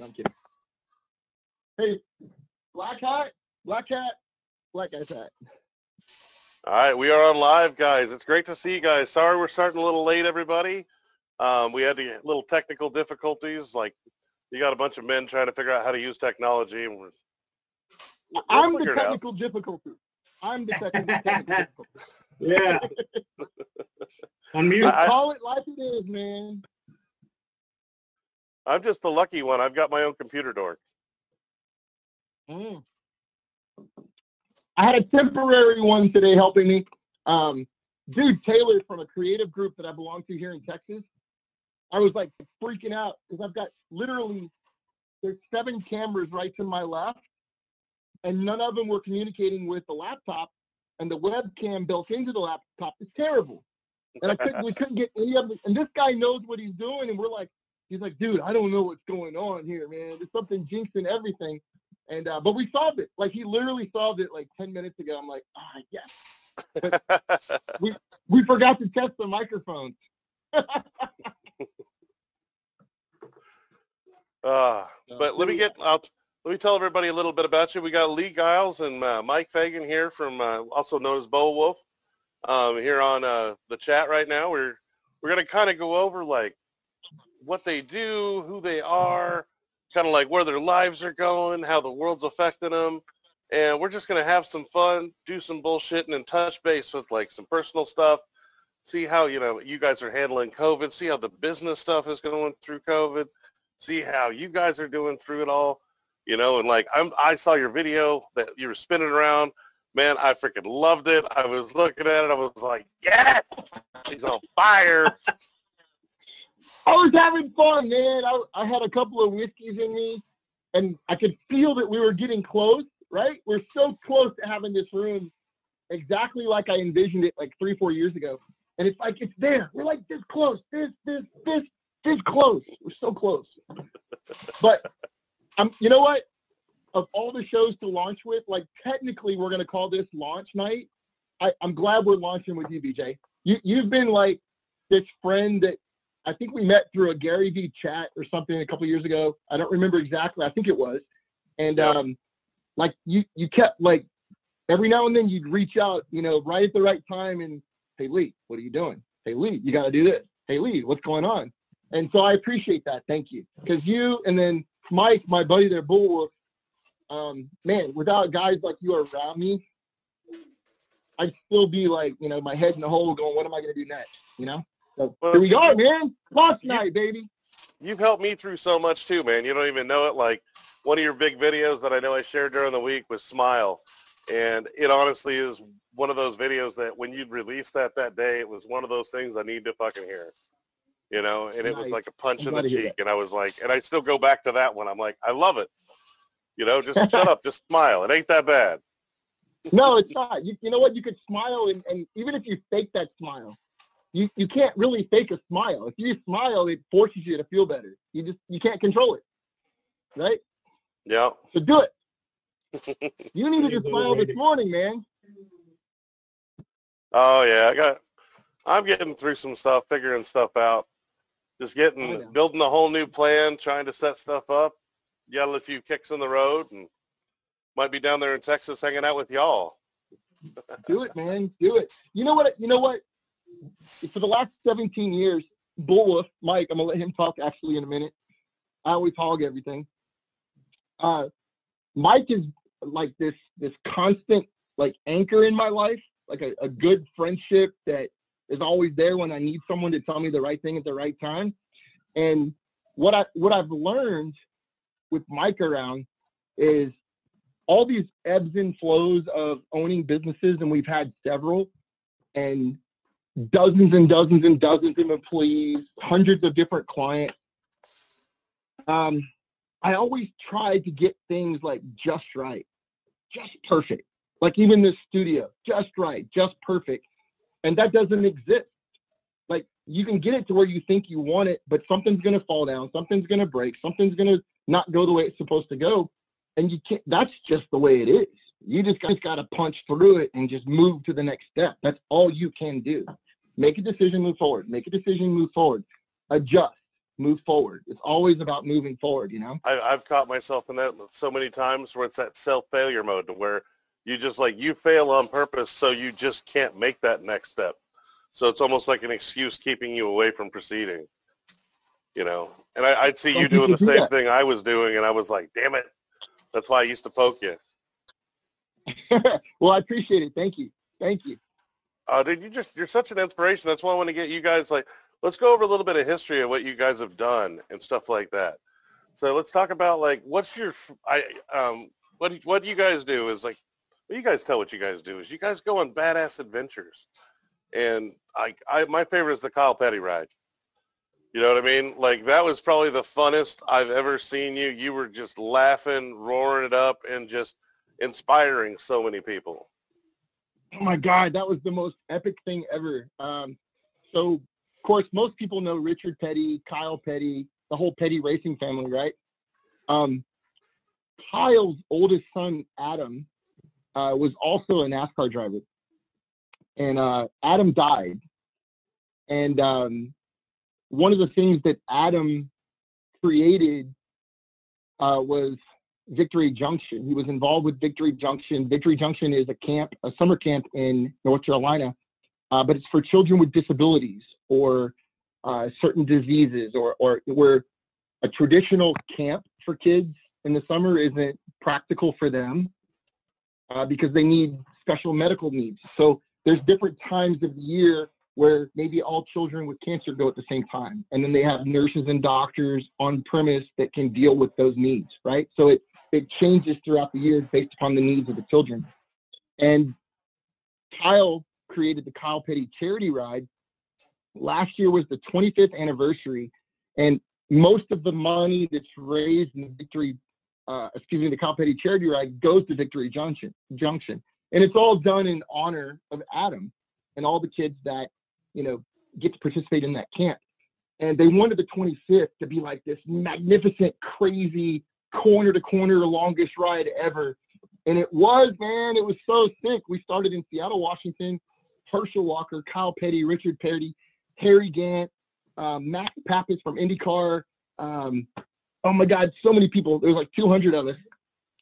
No, I'm kidding. Hey, black hat, black hat, black guy's hat. All right, we are on live, guys. It's great to see you guys. Sorry we're starting a little late, everybody. Um, we had the little technical difficulties. Like, you got a bunch of men trying to figure out how to use technology. And we're, we'll I'm the figure it out. technical difficulty. I'm the technical, technical difficulty. Yeah. Unmute. I- Call it like it is, man. I'm just the lucky one. I've got my own computer door. Mm. I had a temporary one today helping me. Um, dude, Taylor from a creative group that I belong to here in Texas. I was like freaking out because I've got literally there's seven cameras right to my left, and none of them were communicating with the laptop, and the webcam built into the laptop is terrible. And I couldn't, we couldn't get any of it. And this guy knows what he's doing, and we're like, he's like, dude, I don't know what's going on here, man. There's something jinxing everything. And uh, but we solved it. Like he literally solved it like ten minutes ago. I'm like, ah, yes. We we forgot to test the microphones. Uh, but let me get, I'll, let me tell everybody a little bit about you. We got Lee Giles and uh, Mike Fagan here from, uh, also known as Beowulf, um, here on uh, the chat right now. We're, we're going to kind of go over like what they do, who they are, kind of like where their lives are going, how the world's affecting them. And we're just going to have some fun, do some bullshit, and touch base with like some personal stuff. See how, you know, you guys are handling COVID. See how the business stuff is going through COVID see how you guys are doing through it all, you know, and like I'm, I saw your video that you were spinning around. Man, I freaking loved it. I was looking at it. I was like, yes, he's on fire. I was having fun, man. I, I had a couple of whiskeys in me, and I could feel that we were getting close. Right, we're so close to having this room exactly like I envisioned it like three, four years ago. And it's like it's there. We're like this close, this, this, this, this close. We're so close. But um, you know what? Of all the shows to launch with, like technically we're gonna call this launch night. I, I'm glad we're launching with you, BJ. You you've been like this friend that I think we met through a Gary Vee chat or something a couple years ago. I don't remember exactly. I think it was. And um, like you you kept like every now and then you'd reach out, you know, right at the right time and hey Lee, what are you doing? Hey Lee, you got to do this. Hey Lee, what's going on? And so I appreciate that. Thank you. Because you and then Mike, my buddy there, Bullwolf, um, man, without guys like you around me, I'd still be like, you know, my head in the hole going, what am I going to do next? You know? So Well, here we are, you- man. You- night, baby. You've helped me through so much too, man. You don't even know it. Like one of your big videos that I know I shared during the week was Smile. And it honestly is one of those videos that when you released that that day, it was one of those things I need to fucking hear. You know, and it was like a punch I'm in the cheek. And I was like, and I still go back to that one. I'm like, I love it. You know, just shut up, just smile. It ain't that bad. No, it's not. You, you know what? You could smile, and, and even if you fake that smile, you, you can't really fake a smile. If you smile, it forces you to feel better. You just you can't control it, right? Yeah. So do it. You needed to smile this morning, man. Oh yeah, I got. I'm getting through some stuff, figuring stuff out. Just getting, building a whole new plan, trying to set stuff up. Got a few kicks in the road, and might be down there in Texas hanging out with y'all. Do it, man. Do it. You know what? You know what? For the last 17 years, Bullwolf, Mike, I'm gonna let him talk actually in a minute. I always hog everything. Uh, Mike is like this this constant like anchor in my life, like a, a good friendship that is always there when I need someone to tell me the right thing at the right time. And what I what I've learned with Mike around is all these ebbs and flows of owning businesses, and we've had several, and dozens and dozens and dozens of employees, hundreds of different clients. Um, I always tried to get things like just right, just perfect. Like even this studio, just right, just perfect. And that doesn't exist. Like you can get it to where you think you want it, but something's going to fall down, something's going to break, something's going to not go the way it's supposed to go. And you can't, that's just the way it is. You just got, got to punch through it and just move to the next step. That's all you can do. Make a decision, move forward. Make a decision, move forward. Adjust. move forward. It's always about moving forward, you know? I, I've caught myself in that so many times where it's that self-failure mode to where you just like, you fail on purpose so you just can't make that next step. So it's almost like an excuse keeping you away from proceeding, you know? And I, I'd see you doing the same thing I was doing and I was like, damn it. That's why I used to poke you. well, I appreciate it. Thank you. Thank you. Uh, dude, you just you're such an inspiration. That's why I want to get you guys like let's go over a little bit of history of what you guys have done and stuff like that. So let's talk about like what's your I um what what you guys do is like what you guys tell what you guys do is you guys go on badass adventures, and I I my favorite is the Kyle Petty ride. You know what I mean? Like that was probably the funnest I've ever seen you. You were just laughing, roaring it up, and just inspiring so many people. Oh my God, that was the most epic thing ever. Um, so, of course, most people know Richard Petty, Kyle Petty, the whole Petty racing family, right? Um, Kyle's oldest son, Adam, uh, was also a NASCAR driver, and uh, Adam died. And um, one of the things that Adam created uh, was Victory Junction. He was involved with Victory Junction. Victory Junction is a camp, a summer camp in North Carolina, uh, but it's for children with disabilities or uh, certain diseases, or or where a traditional camp for kids in the summer isn't practical for them uh, because they need special medical needs. So there's different times of the year where maybe all children with cancer go at the same time, and then they have nurses and doctors on premise that can deal with those needs, right? So it it changes throughout the year based upon the needs of the children. And Kyle created the Kyle Petty Charity Ride. Last year was the 25th anniversary, and most of the money that's raised in the Victory, uh, excuse me, the Kyle Petty Charity Ride goes to Victory Junction. Junction, and it's all done in honor of Adam and all the kids that you know get to participate in that camp. And they wanted the 25th to be like this magnificent, crazy corner to corner longest ride ever. And it was, man, it was so sick. We started in Seattle, Washington. Herschel Walker, Kyle Petty, Richard Petty, Harry Gant, um, Max Papis from IndyCar. Um, oh my God, so many people. There was like 200 of us.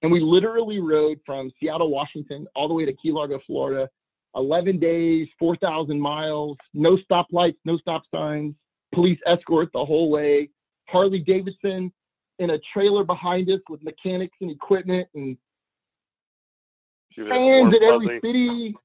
And we literally rode from Seattle, Washington, all the way to Key Largo, Florida. 11 days, 4,000 miles, no stoplights, no stop signs, police escort the whole way. Harley Davidson in a trailer behind us with mechanics and equipment and fans at every city.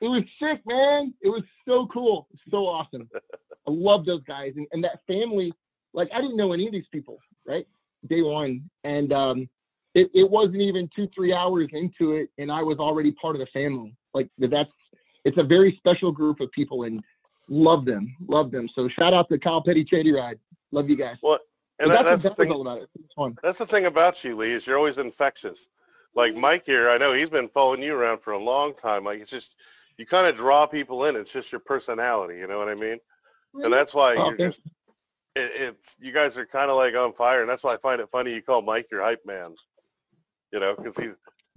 It was sick, man. It was so cool. So awesome. I love those guys and, and that family. Like I didn't know any of these people, right? Day one. And um it, it wasn't even two, three hours into it and I was already part of the family. Like that's it's a very special group of people and love them. Love them. So shout out to Kyle Petty Charity Ride. Love you guys. Well, and that, that's, that's the thing. about. It. It's fun. That's the thing about you, Lee, is you're always infectious. Like Mike here, I know he's been following you around for a long time. Like it's just you kind of draw people in. It's just your personality. You know what I mean? And mm-hmm. that's why Oh, you're thank just. It, it's you guys are kind of like on fire, and that's why I find it funny you call Mike your hype man. You know, because he's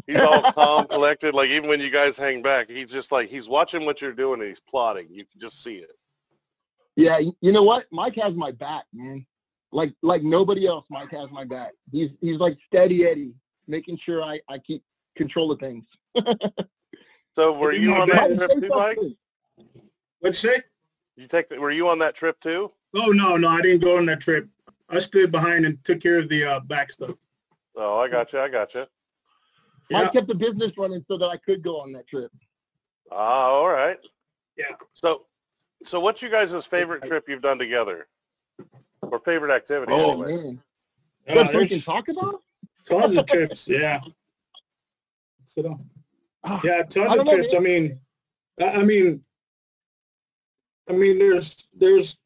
he's all calm, collected. Like even when you guys hang back, he's just like he's watching what you're doing and he's plotting. You can just see it. Yeah, you know what? Mike has my back, man. Like like nobody else, Mike has my back. He's he's like steady Eddie, making sure I, I keep control of things. So were you on that- that trip too, Mike? What'd you say? You take were you on that trip too? Oh no, no, I didn't go on that trip. I stood behind and took care of the uh, back stuff. Oh, I got you. I got you. Yeah, Mike kept the business running so that I could go on that trip. Ah, all right. Yeah. So, so what's you guys' favorite trip you've done together, or favorite activity? Oh anyways? man, that's what we can talk about. tons of trips. Yeah. Sit down. Ah, Yeah, tons don't of know, trips. I mean, I, I mean, I mean, there's there's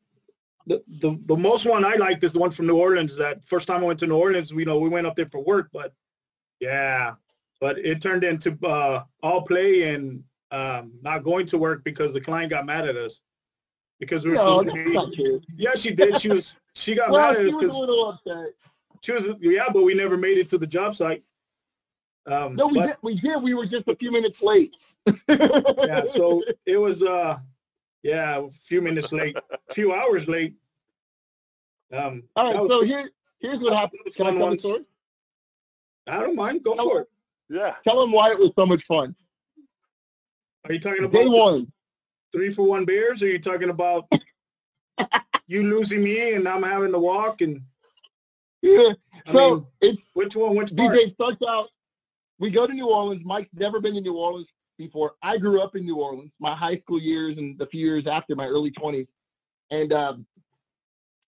the, the the most one I liked is the one from New Orleans. That first time I went to New Orleans, we know we went up there for work, but yeah, but it turned into uh, all play and um, not going to work because the client got mad at us because we were no, supposed to be. Yeah, she did. She was she got Well, mad at us was because she was yeah, but we never made it to the job site. Um, No, we but- did. We did. We were just a few minutes late. yeah, so it was uh yeah, a few minutes late, a few hours late. Um, All right, was- so here, here's what happened. Can I tell the story? I don't mind. Go for it. Yeah. tell them why it was so much fun. Are you talking about Day one. three for one beers? Or are you talking about you losing me and I'm having to walk? And Yeah. I So mean, it's which one? Which part? DJ starts out. We go to New Orleans. Mike's never been to New Orleans before. I grew up in New Orleans, my high school years and the few years after my early 20s. And um,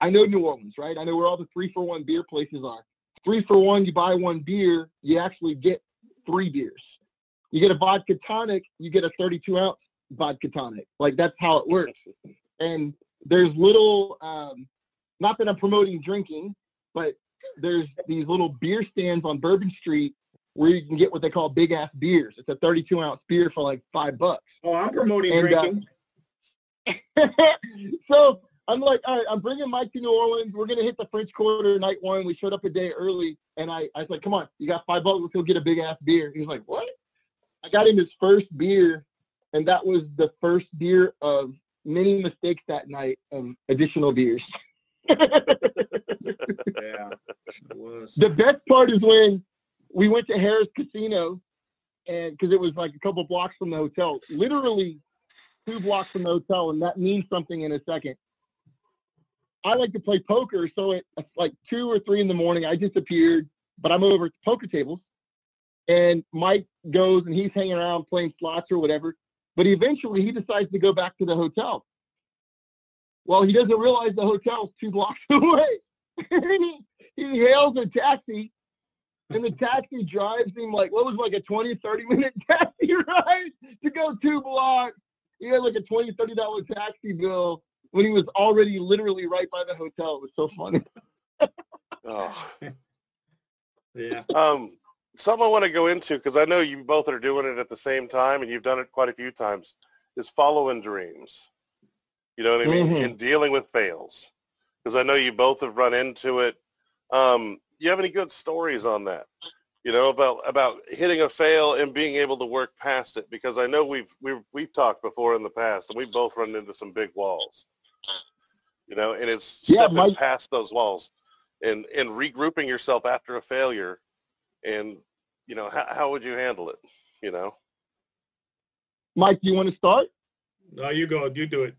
I know New Orleans, right? I know where all the three for one beer places are. Three for one, you buy one beer, you actually get three beers. You get a vodka tonic, you get a 32 ounce vodka tonic. Like that's how it works. And there's little, um, not that I'm promoting drinking, but there's these little beer stands on Bourbon Street where you can get what they call big ass beers. It's a 32 ounce beer for like five bucks. Oh, I'm promoting And, uh, drinking. so I'm like, all right, I'm bringing Mike to New Orleans. We're gonna hit the French Quarter night one. We showed up a day early, and I, I was like, come on, you got five bucks, let's go get a big ass beer. He was like, what? I got him his first beer, and that was the first beer of many mistakes that night of additional beers. yeah, it was. The best part is when we went to Harrah's Casino, and because it was like a couple blocks from the hotel, literally two blocks from the hotel, and that means something in a second. I like to play poker, so at like two or three in the morning, I disappeared, but I'm over at the poker tables, and Mike goes and he's hanging around playing slots or whatever, but eventually he decides to go back to the hotel. Well, he doesn't realize the hotel's two blocks away. and he, he hails a taxi, and the taxi drives him like, what was like a 20, 30 minute taxi ride to go two blocks. He had like a 20, 30 dollar taxi bill when he was already literally right by the hotel. It was so funny. Oh. Yeah. Um, something I want to go into because I know you both are doing it at the same time, and you've done it quite a few times. Is following dreams. You know what I mean? Mhm. And dealing with fails, because I know you both have run into it. Um, you have any good stories on that? You know about about hitting a fail and being able to work past it. Because I know we've we've we've talked before in the past, and we've both run into some big walls. You know, and it's Yeah, stepping Mike- past those walls and and regrouping yourself after a failure and you know how, how would you handle it you know Mike, do you want to start? No, you go. You do it.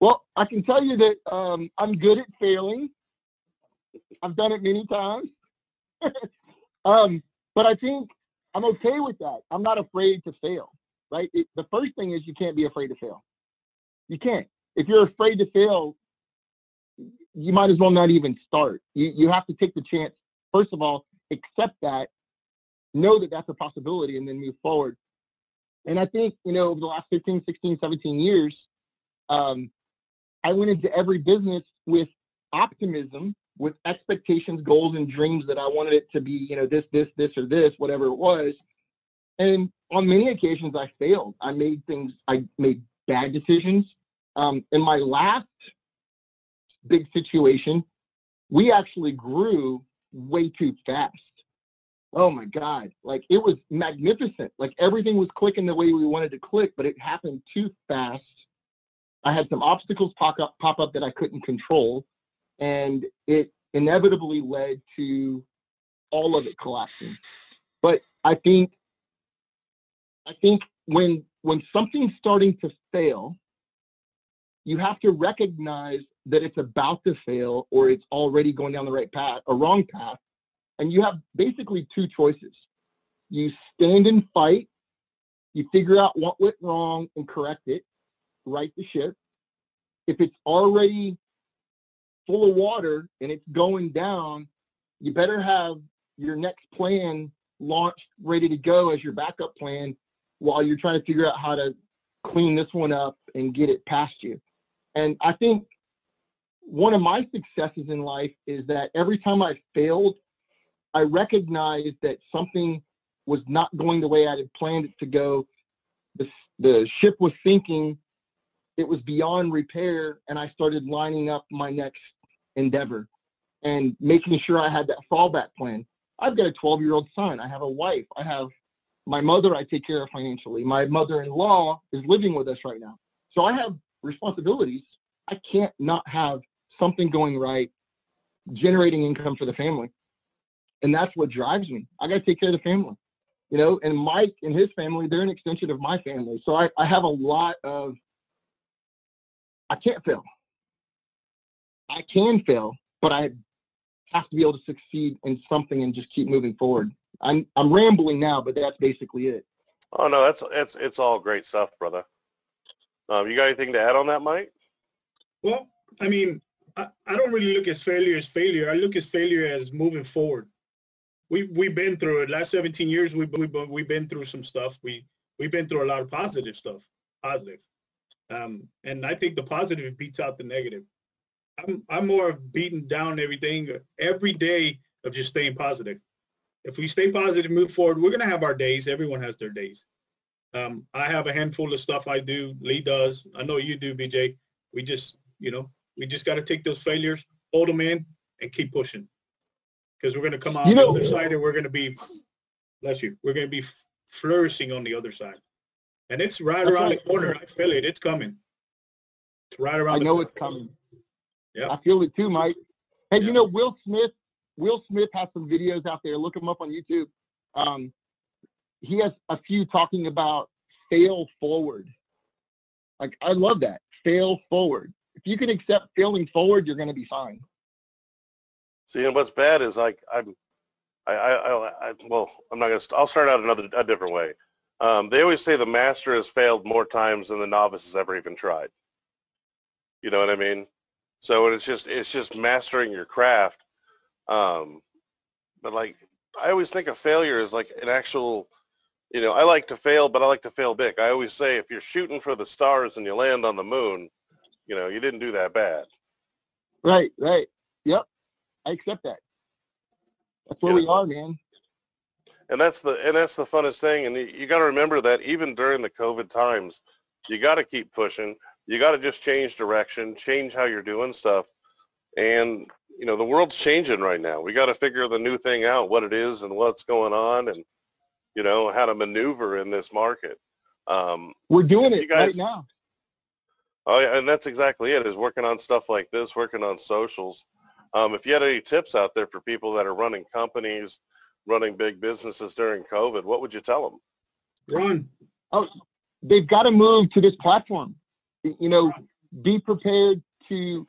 Well, I can tell you that um, I'm good at failing. I've done it many times. um, but I think I'm okay with that. I'm not afraid to fail, right? It, the first thing is you can't be afraid to fail. You can't. If you're afraid to fail, you might as well not even start. You, you have to take the chance. First of all, accept that, know that that's a possibility, and then move forward. And I think, you know, over the last 15, 16, 17 years, um, I went into every business with optimism, with expectations, goals, and dreams that I wanted it to be, you know, this, this, this, or this, whatever it was. And on many occasions, I failed. I made things, I made bad decisions. Um, in my last big situation, we actually grew way too fast. Oh my God. Like it was magnificent. Like everything was clicking the way we wanted to click, but it happened too fast. I had some obstacles pop up, pop up that I couldn't control, and it inevitably led to all of it collapsing. But I think, I think when when something's starting to fail, you have to recognize that it's about to fail or it's already going down the right path, a wrong path, and you have basically two choices. You stand and fight, you figure out what went wrong and correct it, right the ship. If it's already full of water and it's going down, you better have your next plan launched, ready to go as your backup plan while you're trying to figure out how to clean this one up and get it past you. And I think one of my successes in life is that every time I failed, I recognized that something was not going the way I had planned it to go. The, the ship was sinking. It was beyond repair, and I started lining up my next endeavor and making sure I had that fallback plan. I've got a 12-year-old son. I have a wife. I have my mother I take care of financially. My mother-in-law is living with us right now. So I have responsibilities. I can't not have something going right, generating income for the family. And that's what drives me. I got to take care of the family, you know, and Mike and his family, they're an extension of my family. So I, I have a lot of, I can't fail. I can fail, but I have to be able to succeed in something and just keep moving forward. I'm, I'm rambling now, but that's basically it. Oh no, that's it's it's all great stuff, brother. Um, you got anything to add on that, Mike? Well, I mean, I, I don't really look at failure as failure. I look at failure as moving forward. We we've been through it. Last 17 years, we we we've been through some stuff. We we've been through a lot of positive stuff, positive. Um, and I think the positive beats out the negative. I'm I'm more of beating down everything every day of just staying positive. If we stay positive, move forward, we're gonna have our days. Everyone has their days. Um, I have a handful of stuff I do. Lee does. I know you do, BJ. We just, you know, we just got to take those failures, hold them in, and keep pushing. Because we're going to come out You on the other side, and we're going to be, bless you, we're going to be flourishing on the other side. And it's right around the corner. I feel it. It's coming. It's right around. I the know corner. it's coming. Yep. I feel it too, Mike. Hey, Yeah. you know, Will Smith, Will Smith has some videos out there. Look him up on YouTube. Um, he has a few talking about fail forward. Like, I love that. Fail forward. If you can accept failing forward, you're going to be fine. See, and what's bad is like I'm, I, I, I, well, I'm not gonna. St- I'll start out another a different way. Um, they always say the master has failed more times than the novice has ever even tried. You know what I mean? So it's just it's just mastering your craft. Um, but like I always think of failure as like an actual. You know, I like to fail, but I like to fail big. I always say if you're shooting for the stars and you land on the moon, you know, you didn't do that bad. Right, right. Yep. I accept that. That's where Yeah. we are, man. and that's the and that's the funnest thing and you, you got to remember that even during the covid times you got to keep pushing you got to just change direction change how you're doing stuff and you know the world's changing right now we got to figure the new thing out what it is and what's going on and you know how to maneuver in this market um, We're doing it guys- right now. Oh, yeah, and that's exactly it. Is working on stuff like this, working on socials. Um, if you had any tips out there for people that are running companies, running big businesses during COVID, what would you tell them? Run. Oh, they've got to move to this platform. You know, be prepared to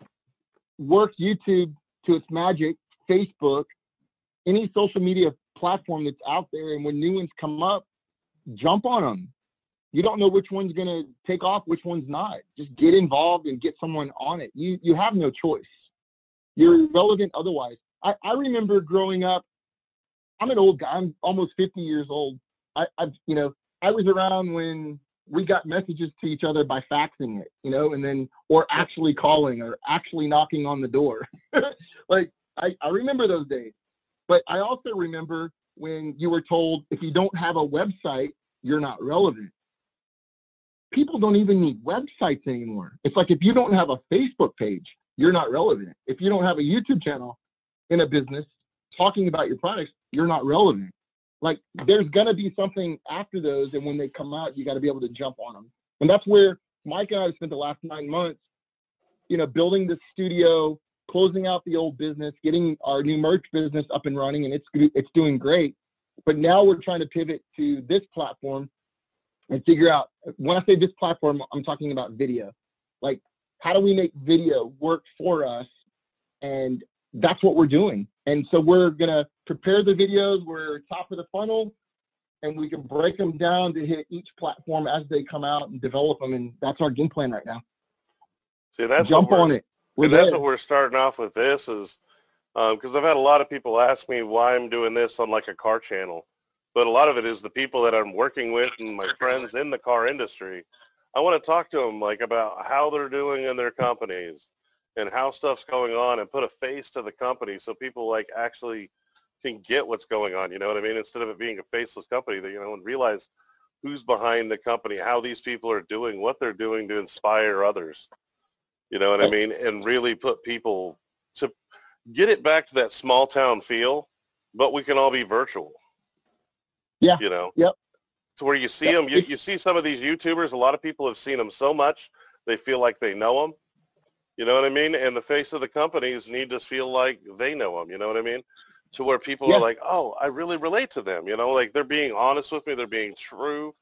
work YouTube to its magic, Facebook, any social media platform that's out there, and when new ones come up, jump on them. You don't know which one's going to take off, which one's not. Just get involved and get someone on it. You you have no choice. You're irrelevant otherwise. I, I remember growing up. I'm an old guy. I'm almost 50 years old. I, I've you know I was around when we got messages to each other by faxing it, you know, and then or actually calling or actually knocking on the door. like I, I remember those days. But I also remember when you were told if you don't have a website, you're not relevant. People don't even need websites anymore. It's like if you don't have a Facebook page, you're not relevant. If you don't have a YouTube channel in a business talking about your products, you're not relevant like there's gonna be something after those, and when they come out, you got to be able to jump on them. And that's where Mike and I spent the last nine months, you know, building the studio, closing out the old business, getting our new merch business up and running, and it's it's doing great. But now we're trying to pivot to this platform and figure out. When I say this platform, I'm talking about video. Like, how do we make video work for us? And that's what we're doing. And so we're gonna prepare the videos. We're top of the funnel, and we can break them down to hit each platform as they come out and develop them. And that's our game plan right now. See, that's Jump on it. And that's what we're starting off with. This is um, because I've had a lot of people ask me why I'm doing this on like a car channel, but a lot of it is the people that I'm working with and my friends in the car industry. I want to talk to them like about how they're doing in their companies and how stuff's going on and put a face to the company so people like actually can get what's going on. You know what I mean? Instead of it being a faceless company, that you know, and realize who's behind the company, how these people are doing, what they're doing to inspire others. You know what I mean? And really put people to get it back to that small town feel, but we can all be virtual. Yeah. You know? Yep. To where you see Yep. them, you, you see some of these YouTubers, a lot of people have seen them so much, they feel like they know them. You know what I mean? And the face of the companies need to feel like they know them. You know what I mean? To where people Yeah. are like, oh, I really relate to them. You know, like they're being honest with me. They're being true.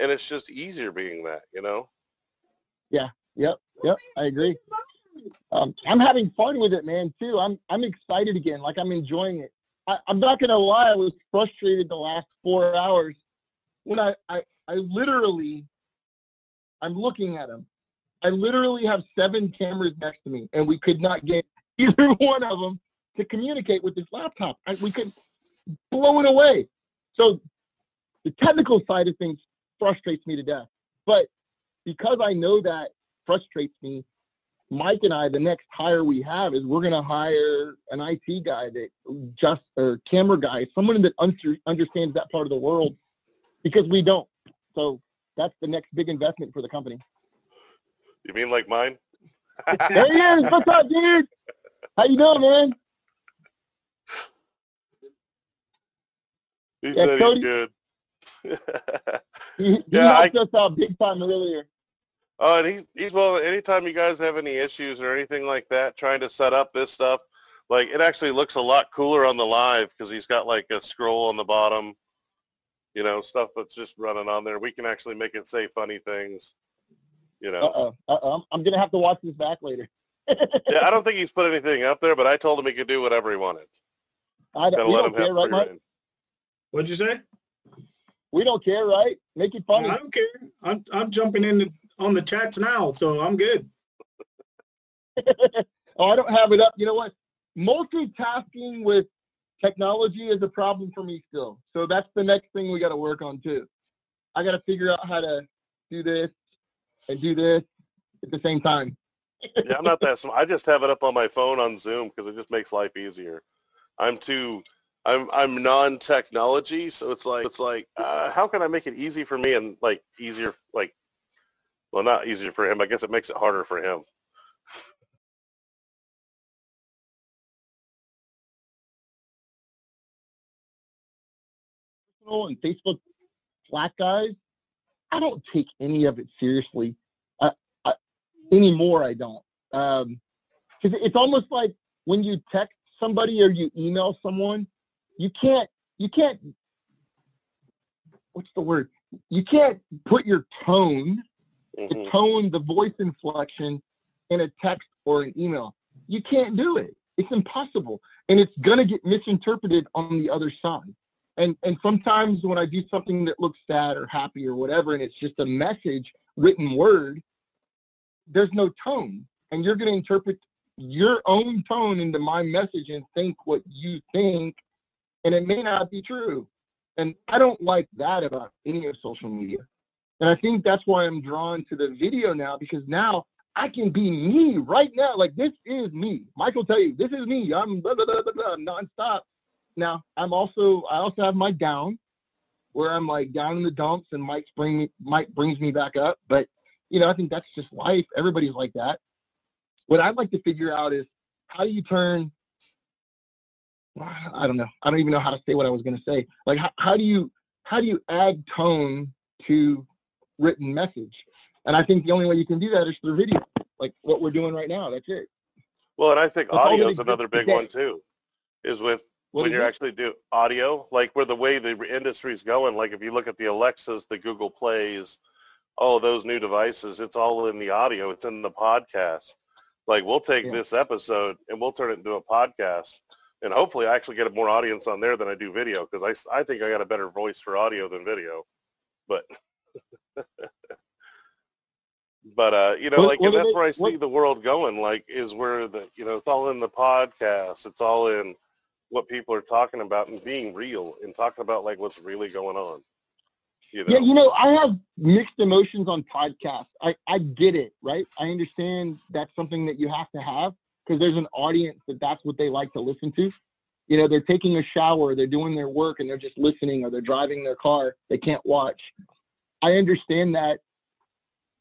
And it's just easier being that, you know? Yeah. Yep, yep, I agree. Um, I'm having fun with it, man. Too. I'm I'm excited again. Like I'm enjoying it. I, I'm not gonna lie. I was frustrated the last four hours when I I, I literally I'm looking at them. I literally have seven cameras next to me, and we could not get either one of them to communicate with this laptop. I, we could blow it away. So the technical side of things frustrates me to death. But because I know that frustrates me, Mike and I, the next hire we have is we're going to hire an IT guy that just or camera guy, someone that under, understands that part of the world, because we don't. So that's the next big investment for the company. You mean like mine? there he is. What's up, dude? How you doing, man? He Yeah, said Cody- he's good. He, he Yeah, helped us out big time earlier. Oh, and he's he's well. Anytime you guys have any issues or anything like that, trying to set up this stuff, like it actually looks a lot cooler on the live because he's got like a scroll on the bottom, you know, stuff that's just running on there. We can actually make it say funny things, you know. Uh-oh. Uh-oh. I'm, I'm going to have to watch this back later. yeah, I don't think he's put anything up there, but I told him he could do whatever he wanted. I don't, we let don't him care, right, Mike? reign. What'd you say? We don't care, right? Make it funny. I don't care. I'm I'm jumping in the, on the chats now, so I'm good. oh, I don't have it up. You know what? Multitasking with technology is a problem for me still. So that's the next thing we got to work on too. I got to figure out how to do this and do this at the same time. yeah, I'm not that smart. I just have it up on my phone on Zoom because it just makes life easier. I'm too, I'm I'm non-technology, so it's like it's like uh, how can I make it easy for me and like easier like, well, not easier for him. I guess it makes it harder for him. And Facebook Slack guys, I don't take any of it seriously uh, I, anymore. I don't. Um 'cause it's almost like when you text somebody or you email someone, you can't you can't what's the word? You can't put your tone, the Mhm. tone, the voice inflection in a text or an email. You can't do it. It's impossible. And it's gonna get misinterpreted on the other side. And and sometimes when I do something that looks sad or happy or whatever, and it's just a message, written word, there's no tone. And you're gonna interpret your own tone into my message and think what you think, and it may not be true. And I don't like that about any of social media. And I think that's why I'm drawn to the video now because now I can be me right now. Like this is me. Will tell you, this is me. I'm blah, blah, blah, blah, blah, nonstop. Now I'm also I also have my down where I'm like down in the dumps and Mike's bring me Mike brings me back up. But you know, I think that's just life. Everybody's like that. What I'd like to figure out is how do you turn I don't know. I don't even know how to say what I was going to say. Like, how, how do you how do you add tone to written message? And I think the only way you can do that is through video, like what we're doing right now. That's it. Well, and I think That's audio is another big today. one too. Is with What when is you're actually do audio, like where the way the industry's going, like if you look at the Alexas, the Google Plays, all those new devices, it's all in the audio. It's in the podcast. Like we'll take Yeah. this episode and we'll turn it into a podcast, and hopefully I actually get a more audience on there than I do video because I I think I got a better voice for audio than video, but. But uh, you know, What- like, what and that's they- where I see what- the world going. Like, is where the you know, it's all in the podcast. It's all in what people are talking about and being real and talking about like what's really going on. You know, Yeah, you know, I have mixed emotions on podcasts. I, I get it, right? I understand that's something that you have to have because there's an audience that that's what they like to listen to. You know, they're taking a shower, they're doing their work, and they're just listening, or they're driving their car. They can't watch. I understand that.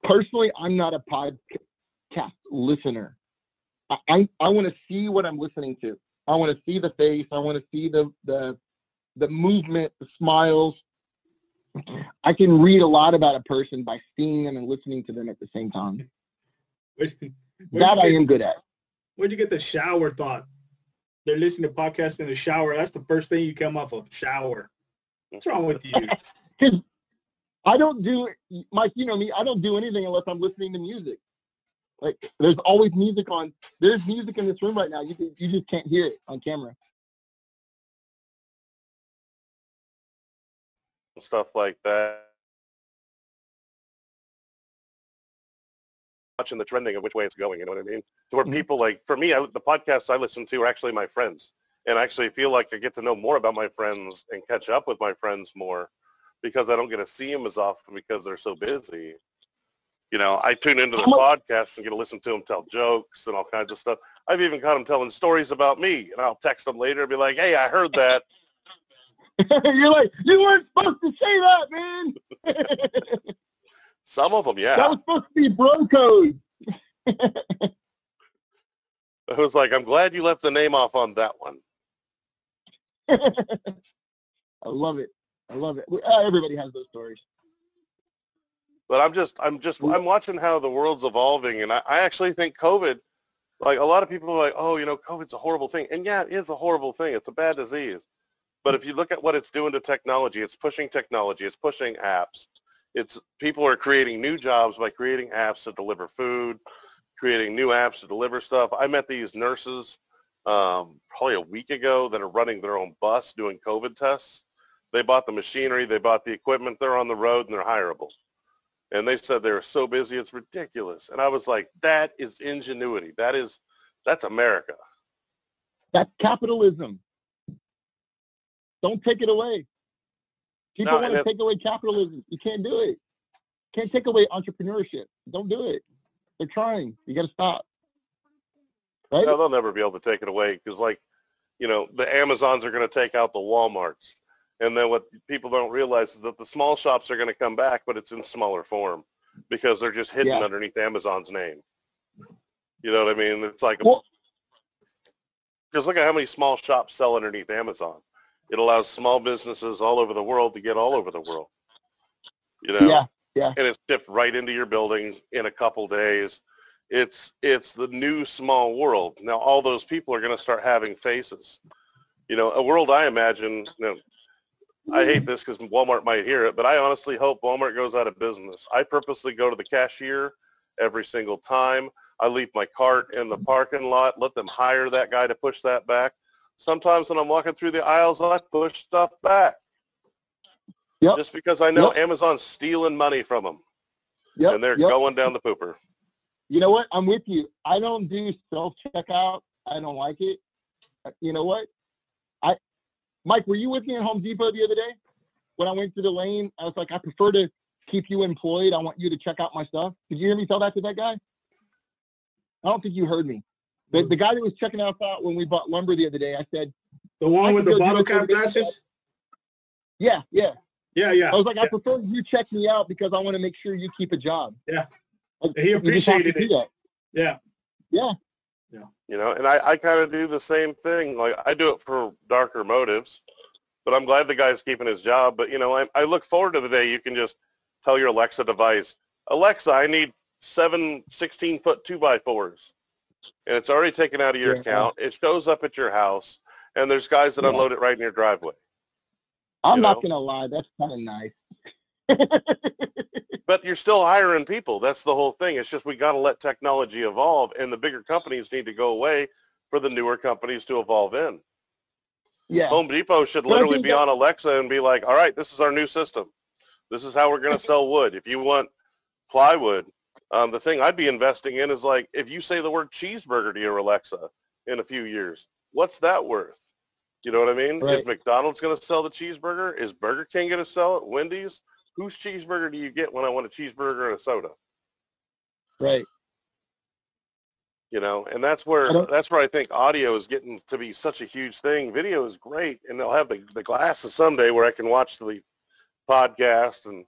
Personally, I'm not a podcast listener. I, I, I want to see what I'm listening to. I want to see the face. I want to see the, the, the movement, the smiles. I can read a lot about a person by seeing them and listening to them at the same time. Which, That I am good at. Where'd you get the shower thought? They're listening to podcasts in the shower. That's the first thing you come off of. Shower. What's wrong with you? I don't do, Mike, you know me, I don't do anything unless I'm listening to music. Like, there's always music on. There's music in this room right now. You, can, you just can't hear it on camera. Stuff like that. Watching the trending of which way it's going, you know what I mean? To where Mhm. people like, for me, I, the podcasts I listen to are actually my friends. And I actually feel like I get to know more about my friends and catch up with my friends more because I don't get to see them as often because they're so busy. You know, I tune into their podcasts and get to listen to them tell jokes and all kinds of stuff. I've even caught them telling stories about me, and I'll text them later and be like, "Hey, I heard that." You're like, you weren't supposed to say that, man. Some of them, yeah. That was supposed to be bro code. I was like, "I'm glad you left the name off on that one." I love it. I love it. Uh, Everybody has those stories. But I'm just, I'm just, I'm watching how the world's evolving, and I, I actually think COVID, like a lot of people are like, oh, you know, COVID's a horrible thing, and yeah, it is a horrible thing. It's a bad disease. But if you look at what it's doing to technology, it's pushing technology, it's pushing apps. It's people are creating new jobs by creating apps to deliver food, creating new apps to deliver stuff. I met these nurses um, probably a week ago that are running their own bus doing COVID tests. They bought the machinery, they bought the equipment, they're on the road, and they're hireable and they said they were so busy it's ridiculous and i was like that is ingenuity that is that's america That's capitalism. Don't take it away. People No, want to if- take away capitalism. You can't do it. Can't take away entrepreneurship. Don't do it. They're trying. You got to stop. Right? no they'll never be able to take it away because like you know the amazons are going to take out the walmarts and then what people don't realize is that the small shops are going to come back but it's in smaller form because they're just hidden Yeah. underneath amazon's name you know what i mean it's like Well- because look at how many small shops sell underneath amazon it allows small businesses all over the world to get all over the world you know Yeah. Yeah. and it's shipped right into your building in a couple days. It's it's the new small world. Now all those people are going to start having faces. You know, a world I imagine. You know, I hate this because Walmart might hear it, but I honestly hope Walmart goes out of business. I purposely go to the cashier every single time. I leave my cart in the parking lot. Let them hire that guy to push that back. Sometimes when I'm walking through the aisles, I push stuff back. Yep. Just because I know Yep. Amazon's stealing money from them Yep. and they're yep. going down the pooper. You know what? I'm with you. I don't do self checkout. I don't like it. Uh, You know what? Mike, were you with me at Home Depot the other day when I went to the lane? I was like, I prefer to keep you employed. I want you to check out my stuff. Did you hear me tell that to that guy? I don't think you heard me. The, the guy that was checking us out when we bought lumber the other day, I said, The one with the bottle cap glasses? yeah, yeah. Yeah, yeah. I was like, I prefer you check me out because I want to make sure you keep a job. Yeah. Like, He you just have to appreciated it. that. Yeah. Yeah. You know, and I, I kind of do the same thing. Like I do it for darker motives, but I'm glad the guy's keeping his job. But you know, I, I look forward to the day you can just tell your Alexa device, Alexa, I need seven 16 foot two by fours, and it's already taken out of your Yeah. account. It shows up at your house, and there's guys that Yeah. unload it right in your driveway. I'm You not know? gonna lie, that's kind of nice. But you're still hiring people. That's the whole thing. It's just we got to let technology evolve, and the bigger companies need to go away for the newer companies to evolve in. Yeah. Home Depot should literally be that- on Alexa and be like, all right, this is our new system. This is how we're going to sell wood. If you want plywood, um, the thing I'd be investing in is like, if you say the word cheeseburger to your Alexa in a few years, what's that worth? You know what I mean? Right. Is McDonald's going to sell the cheeseburger? Is Burger King going to sell it? Wendy's? Whose cheeseburger do you get when I want a cheeseburger and a soda? Right. you know and that's where that's where i think audio is getting to be such a huge thing video is great and they'll have the, the glasses someday where i can watch the podcast and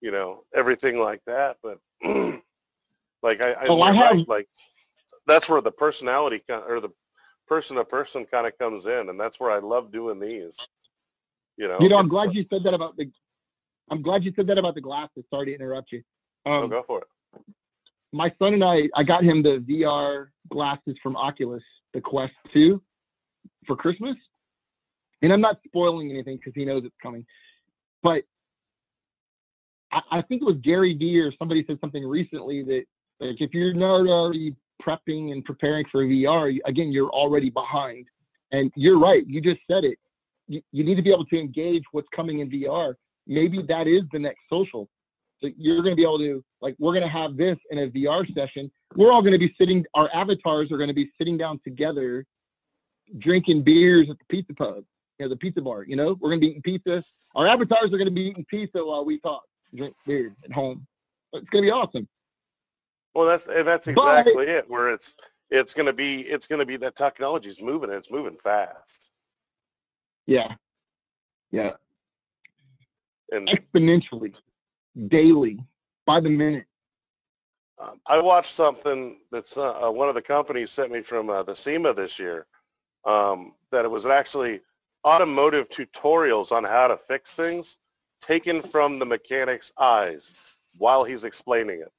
you know everything like that but like i, I, Oh, I you're right, have- like that's where the personality or the person to person kind of comes in and that's where i love doing these you know You know, I'm glad you said that about the. I'm glad you said that about the glasses. Sorry to interrupt you. oh, Um, go for it my son and I, I got him the VR glasses from Oculus, the Quest 2, for Christmas. And I'm not spoiling anything because he knows it's coming. But I, I think it was Gary Vee or somebody said something recently that like if you're not already prepping and preparing for VR, again, you're already behind. And you're right. You just said it. You, you need to be able to engage what's coming in VR. Maybe that is the next social. So you're going to be able to, like, we're going to have this in a VR session. We're all going to be sitting, our avatars are going to be sitting down together, drinking beers at the pizza pub, you know, the pizza bar, you know? We're going to be eating pizza. Our avatars are going to be eating pizza while we talk, drink beer at home. It's going to be awesome. Well, that's that's exactly but, it. Where it's it's going to be it's going to be that technology is moving and it's moving fast. Yeah, yeah, and exponentially, daily, by the minute. Um, I watched something that's uh, one of the companies sent me from uh, the SEMA this year. Um, that it was actually automotive tutorials on how to fix things, taken from the mechanic's eyes while he's explaining it.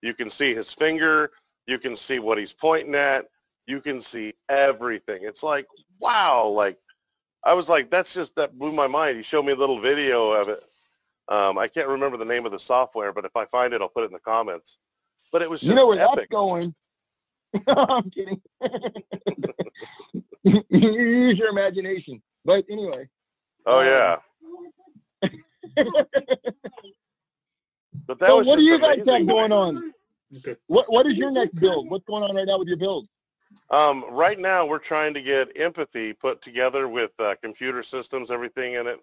You can see his finger. You can see what he's pointing at. You can see everything. It's like, wow. Like, I was like, that's just, that blew my mind. He showed me a little video of it. Um, I can't remember the name of the software, but if I find it, I'll put it in the comments. But it was just You know where epic. that's going. I'm kidding. you use your imagination. But anyway. Oh, yeah. but that so was what do you guys amazing. have going on? Okay. What What is your next build? What's going on right now with your build? Um, right now, we're trying to get empathy put together with uh, computer systems, everything in it,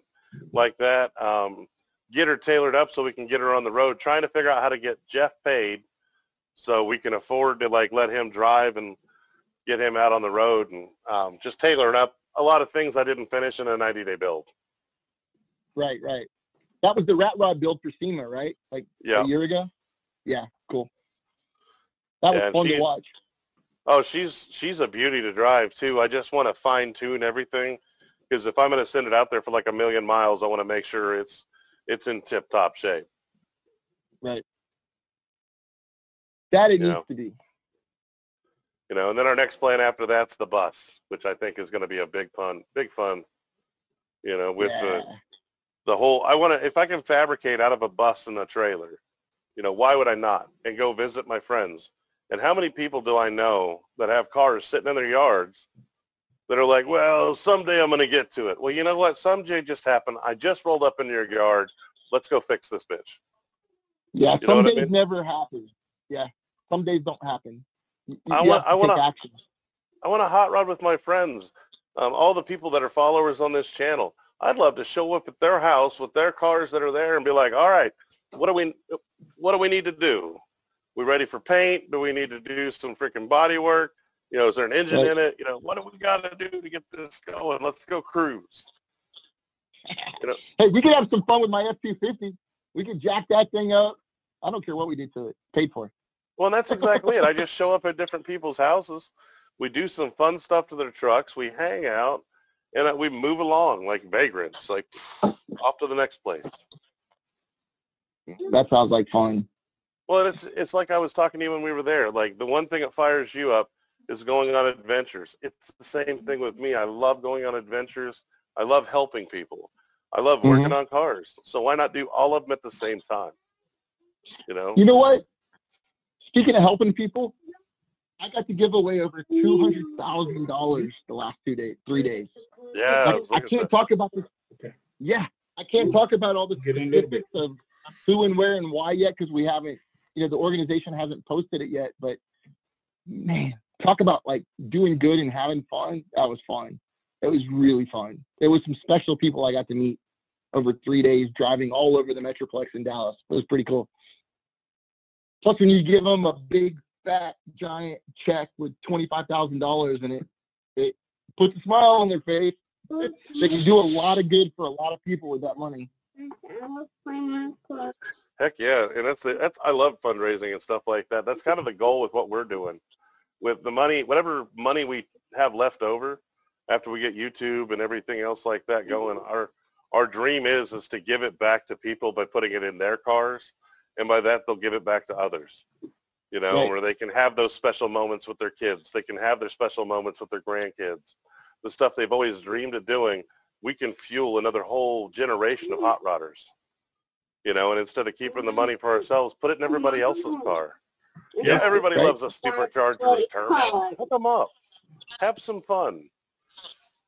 like that. Um, get her tailored up so we can get her on the road. Trying to figure out how to get Jeff paid so we can afford to like let him drive and get him out on the road and um, just tailoring up a lot of things I didn't finish in a 90-day build. Right, right. That was the rat rod build for SEMA, right? Like yeah. a year ago. Yeah, cool. That was Yeah, fun to watch. Oh, she's she's a beauty to drive too. I just want to fine tune everything because if I'm going to send it out there for like a million miles, I want to make sure it's it's in tip top shape. Right. That it You needs know. to be. You know, and then our next plan after that's the bus, which I think is going to be a big fun, big fun. You know, with yeah. the the whole. I want to if I can fabricate out of a bus and a trailer. You know, why would I not? And go visit my friends. And how many people do I know that have cars sitting in their yards that are like, well, someday I'm going to get to it. Well, you know what? Someday just happened. I just rolled up in your yard. Let's go fix this bitch. Yeah, You some what I days mean? never happen. Yeah, some days don't happen. You, I want- to I wanna- action. I want to hot rod with my friends, um, all the people that are followers on this channel. I'd love to show up at their house with their cars that are there and be like, all right, what do we, what do we need to do? We ready for paint? Do we need to do some freaking body work? You know, is there an engine Right. in it? You know, what do we got to do to get this going? Let's go cruise. You know? Hey, we could have some fun with my F-250. We could jack that thing up. I don't care what we do to it. Paid for. It. Well, and that's exactly it. I just show up at different people's houses. We do some fun stuff to their trucks. We hang out, and uh, we move along like vagrants, like off to the next place. That sounds like fun. Well, it's it's like I was talking to you when we were there. Like the one thing that fires you up is going on adventures. It's the same thing with me. I love going on adventures. I love helping people. I love mm-hmm. working on cars. So why not do all of them at the same time? You know? You know what? Speaking of helping people, I got to give away over two hundred thousand dollars the last two days, three days. Yeah. I, Like, was I can't talk about this. Okay. Yeah, I can't talk about all the Get specifics of who and where and why yet because we haven't, you know, the organization hasn't posted it yet. But man, talk about like doing good and having fun. That was fun. It was really fun. There was some special people I got to meet over three days, driving all over the Metroplex in Dallas. It was pretty cool. Plus, when you give them a big, fat, giant check with twenty-five thousand dollars in it, it puts a smile on their face. They can do a lot of good for a lot of people with that money. Heck yeah, and that's that's I love fundraising and stuff like that. That's kind of the goal with what we're doing. With the money, whatever money we have left over after we get YouTube and everything else like that mm-hmm. going, our our dream is is to give it back to people by putting it in their cars, and by that they'll give it back to others. You know, Right. where they can have those special moments with their kids. They can have their special moments with their grandkids. The stuff they've always dreamed of doing, we can fuel another whole generation of hot rodders. You know, and instead of keeping the money for ourselves, put it in everybody else's car. Yeah, everybody loves a supercharger or a turbo. Hook them up. Have some fun.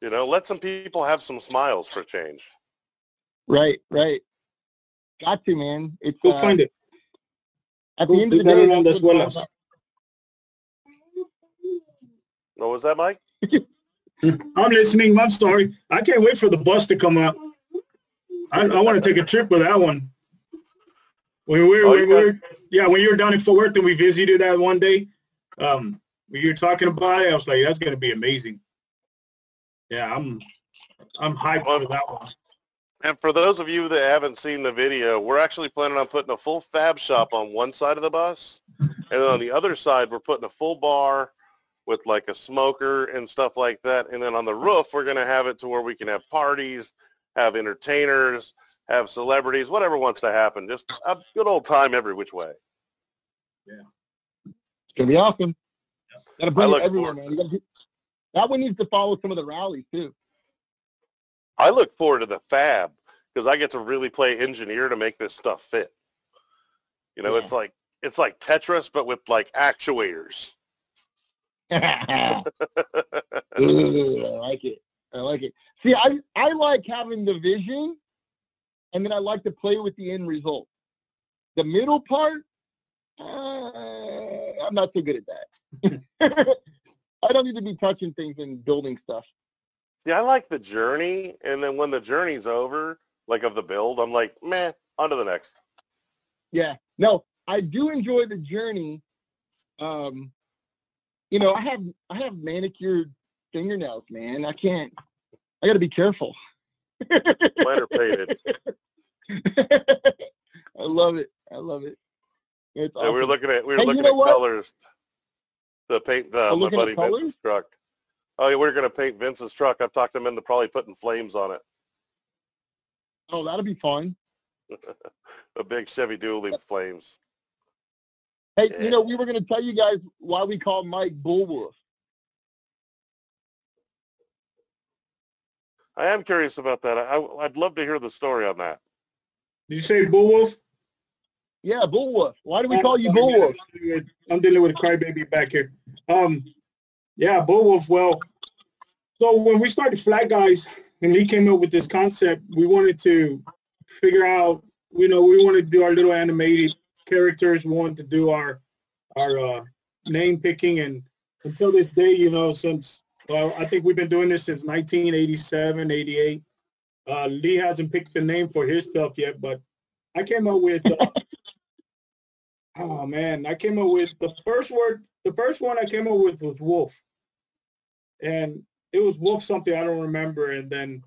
You know, let some people have some smiles for change. Right, right. Got to, man. It's Go uh, find it. at the Go end of the do that day. around as what well as- What was that, Mike? I'm listening. I'm sorry. I can't wait for the bus to come out. I, I want to take a trip with that one. When we were, Oh, when we were, yeah, when you were down in Fort Worth and we visited that one day, um, when you were talking about it, I was like, that's gonna be amazing. Yeah, I'm, I'm hyped for that one. And for those of you that haven't seen the video, we're actually planning on putting a full fab shop on one side of the bus. And then on the other side, we're putting a full bar with like a smoker and stuff like that. And then on the roof, we're going to have it to where we can have parties, have entertainers, have celebrities, whatever wants to happen. Just a good old time every which way. Yeah. It's gonna be awesome. Gotta bring I it everywhere, forward man. That one needs to follow some of the rallies too. I look forward to the fab because I get to really play engineer to make this stuff fit. You know, Yeah. it's like it's like Tetris, but with like actuators. Ooh, I like it. I like it. See, I I like having the vision, and then I like to play with the end result. The middle part, uh, I'm not so good at that. I don't need to be touching things and building stuff. Yeah, I like the journey, and then when the journey's over, like of the build, I'm like, meh, on to the next. Yeah. No, I do enjoy the journey. Um, you know, I have I have manicured fingernails, man. I can't. I got to be careful. Planter painted. I love it. I love it. It's Yeah, we were looking at we were Hey, you looking know at what? colors. The paint uh, my buddy? Vince's truck. Oh yeah, we're gonna paint Vince's truck. I've talked him into probably putting flames on it. Oh, that'll be fun. A big Chevy Dually with flames. Hey, Yeah. you know, we were going to tell you guys why we call Mike Bullwolf. I am curious about that. I, I I'd love to hear the story on that. Did you say Bullwolf? Yeah, Bullwolf. Why do we call you Bullwolf? I'm dealing with a crybaby back here. Um, yeah, Bullwolf. Well, so when we started Flat Guys and he came up with this concept, we wanted to figure out, you know, we wanted to do our little animated characters. We wanted to do our our uh, name picking, and until this day, you know, since well, I think we've been doing this since 1987, 88. Uh, Lee hasn't picked the name for his stuff yet, but I came up with. Uh, oh man, I came up with the first word. The first one I came up with was wolf, and it was wolf something I don't remember. And then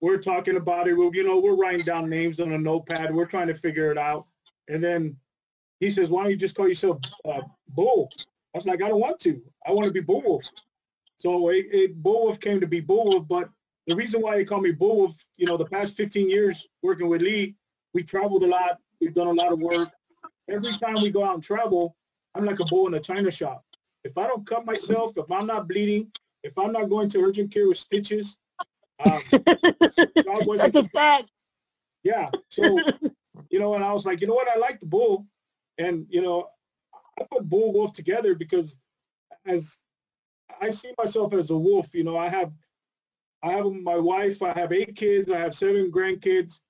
we're talking about it. Well, you know, we're writing down names on a notepad. We're trying to figure it out. And then he says, "Why don't you just call yourself uh, Bull?" I was like, "I don't want to. I want to be Bullwolf." So it, it Bullwolf came to be Bull Wolf, but the reason why they call me Bullwolf, you know, the past 15 years working with Lee, we traveled a lot. We've done a lot of work. Every time we go out and travel, I'm like a bull in a china shop. If I don't cut myself, if I'm not bleeding, if I'm not going to urgent care with stitches, um, I wasn't That's a fact. yeah. So, you know, and I was like, you know what? I like the bull. And, you know, I put bull wolf together because as I see myself as a wolf, you know, I have, I have my wife, I have eight kids, I have seven grandkids.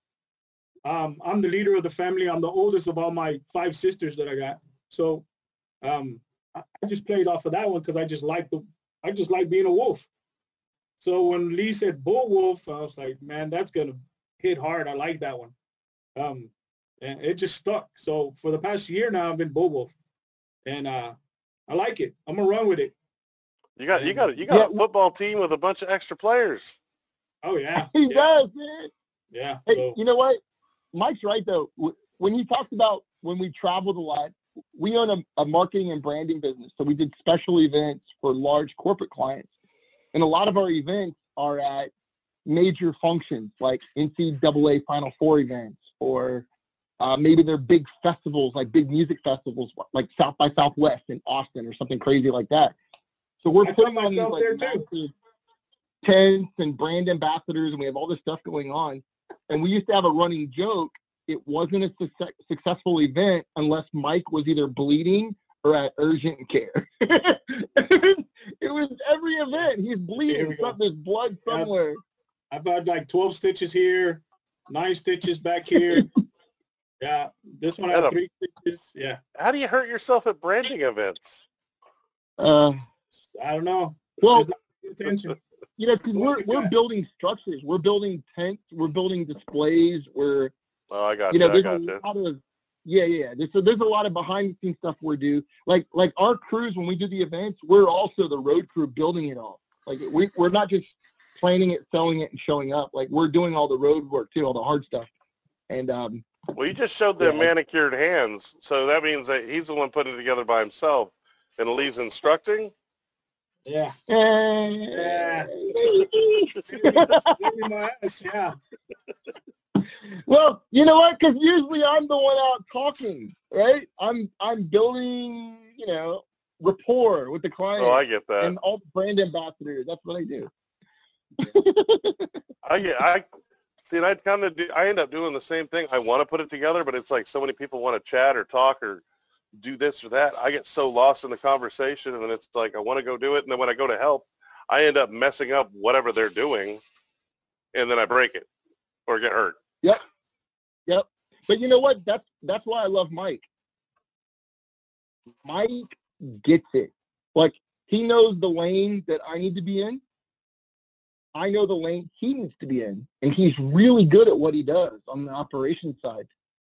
Um, I'm the leader of the family. I'm the oldest of all my five sisters that I got. So, um, I, just played off of that one because I just like the, I just like being a wolf. So when Lee said bull wolf, I was like, man, that's gonna hit hard. I like that one. Um, and it just stuck. So for the past year now, I've been bull wolf, and uh, I like it. I'm gonna run with it. You got you got you got Yeah. a football team with a bunch of extra players. Oh yeah, He yeah, does, man. yeah. Hey, So you know what? Mike's right though. When he talked about when we traveled a lot, we own a, a marketing and branding business, so we did special events for large corporate clients, and a lot of our events are at major functions like NCAA Final Four events or Uh, maybe they're big festivals, like big music festivals, like South by Southwest in Austin or something crazy like that. So we're I putting put on these like there, too. massive tents and brand ambassadors, and we have all this stuff going on. And we used to have a running joke. It wasn't a success, successful event unless Mike was either bleeding or at urgent care. it was every event. He's bleeding. we go. There's blood somewhere. I've had like 12 stitches here, nine stitches back here. yeah, this one had three stitches. Yeah, How do you hurt yourself at branding events? Uh, I don't know. well, attention. you know, 'cause Well, we're we're building structures. We're building tents. We're building displays. We're Oh, I got you you. know, I there's got a you. lot of yeah, yeah. There's, so there's a lot of behind the scenes stuff we do. Like like our crews when we do the events, we're also the road crew building it all. Like we we're not just planning it, selling it, and showing up. Like we're doing all the road work too, all the hard stuff. And um, Well, you just showed them Yeah. manicured hands, so that means that he's the one putting it together by himself, and Lee's instructing. Yeah. my ass, yeah. well, you know what? Because usually I'm the one out talking, right? I'm I'm building, you know, rapport with the client Oh, I get that. and all brand ambassadors. That's what I do. I get. I see, and I kind of do. I end up doing the same thing. I want to put it together, but it's like so many people want to chat or talk or do this or that. I get so lost in the conversation, and then it's like I want to go do it, and then when I go to help, I end up messing up whatever they're doing, and then I break it or get hurt. Yep. Yep. But you know what? That's that's why I love Mike. Mike gets it. Like he knows the lane that I need to be in. I know the lane he needs to be in, and he's really good at what he does on the operations side.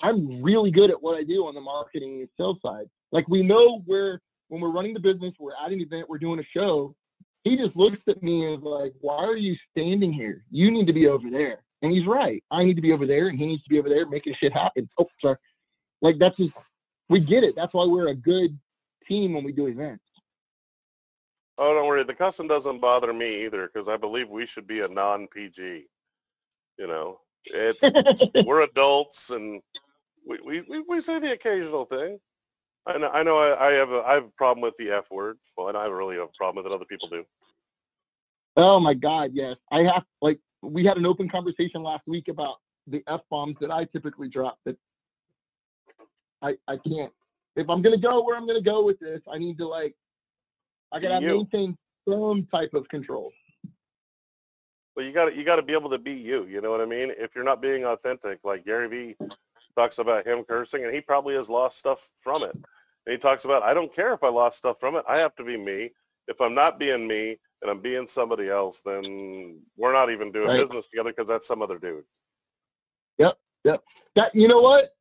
I'm really good at what I do on the marketing and sales side. Like we know where when we're running the business, we're at an event, we're doing a show. He just looks at me and is like, "Why are you standing here? You need to be over there." And he's right. I need to be over there, and he needs to be over there making shit happen. Oh, sorry. Like that's just we get it. That's why we're a good team when we do events. Oh, don't worry. The custom doesn't bother me either because I believe we should be a non-PG. You know, it's we're adults and we, we, we, we say the occasional thing. I know I know I, I have a I have a problem with the F word. Well, and I really have a problem with it. Other people do. Oh my God, yes. I have like we had an open conversation last week about the f bombs that I typically drop. That I I can't. If I'm gonna go where I'm gonna go with this, I need to like I gotta You. maintain some type of control. But you got to you got to be able to be you. You know what I mean? If you're not being authentic, like Gary Vee talks about him cursing, and he probably has lost stuff from it. And he talks about I don't care if I lost stuff from it. I have to be me. If I'm not being me and I'm being somebody else, then we're not even doing Right. business together because that's some other dude. Yep, yep. That you know what?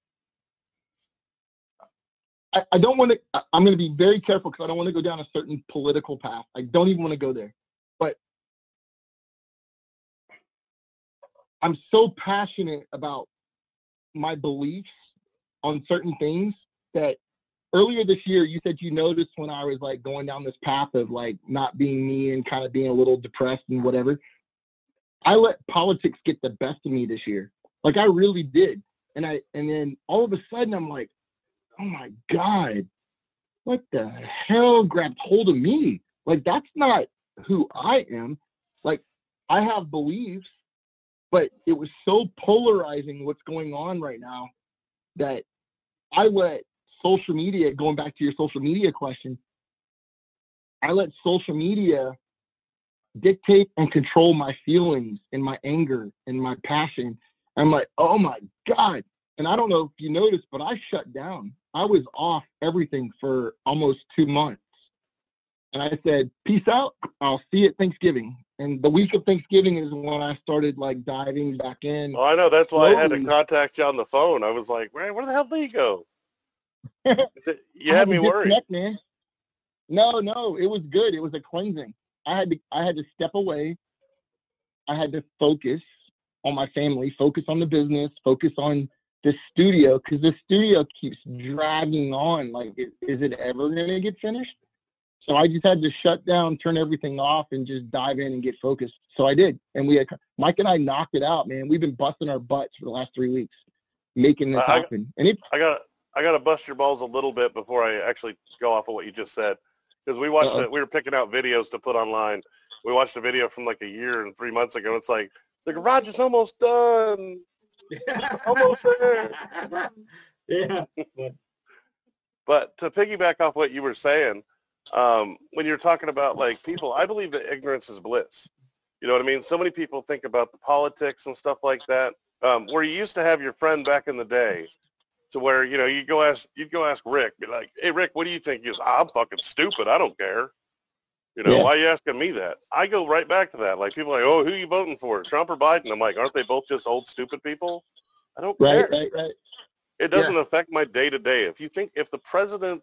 I, I don't want to. I'm going to be very careful because I don't want to go down a certain political path. I don't even want to go there. But I'm so passionate about my beliefs on certain things that earlier this year you said you noticed when I was like going down this path of like not being me and kind of being a little depressed and whatever. I let politics get the best of me this year. Like I really did. And I and then all of a sudden I'm like, oh my God, what the hell grabbed hold of me? Like that's not who I am. Like I have beliefs, but it was so polarizing what's going on right now that I let social media, going back to your social media question, I let social media dictate and control my feelings and my anger and my passion. I'm like, oh my God. And I don't know if you noticed, but I shut down. I was off everything for almost two months. And I said, peace out. I'll see you at Thanksgiving. And the week of Thanksgiving is when I started like diving back in. Oh, I know. That's why I had to contact you on the phone. I was like, where, where the hell did he go? you had me worried. man. No, no, it was good. It was a cleansing. I had to I had to step away. I had to focus on my family, focus on the business, focus on the studio because the studio keeps dragging on. Like, is it ever going to get finished? So I just had to shut down, turn everything off, and just dive in and get focused. So I did, and we had Mike and I knocked it out, man. We've been busting our butts for the last three weeks. making this I- I- happen. And it, I got I got to bust your balls a little bit before I actually go off of what you just said because we watched Uh-oh. it. We were picking out videos to put online. We watched a video from like a year and three months ago. It's like the garage is almost done. Almost there. yeah. But to piggyback off what you were saying, um, when you're talking about like people, I believe that ignorance is bliss. You know what I mean? So many people think about the politics and stuff like that. Um, where you used to have your friend back in the day, to where you know you go ask you'd go ask Rick, be like, "Hey Rick, what do you think?" He goes, "I'm fucking stupid. I don't care." You know, Yeah. why are you asking me that? I go right back to that. Like people are like, "Oh, who you voting for, Trump or Biden?" I'm like, "Aren't they both just old stupid people?" I don't care. right, right, right. It doesn't affect my day to day. If you think if the president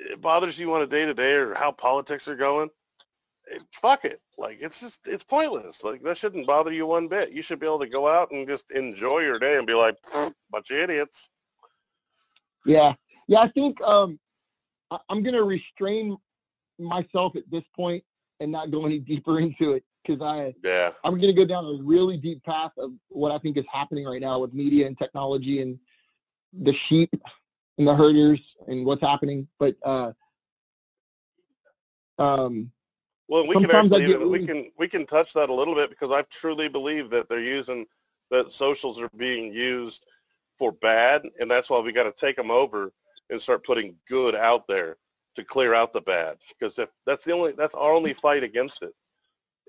it bothers you on a day to day or how politics are going, eh, fuck it. Like it's just it's pointless. Like that shouldn't bother you one bit. You should be able to go out and just enjoy your day and be like, bunch of idiots. Yeah, yeah. I think um, I, I'm going to restrain myself at this point and not go any deeper into it because I Yeah. I'm going to go down a really deep path of what I think is happening right now with media and technology and the sheep and the herders and what's happening. But uh, um, Well, we can actually get we can we can touch that a little bit because I truly believe that they're using that socials are being used for bad, and that's why we got to take them over and start putting good out there to clear out the bad. Because if that's the only that's our only fight against it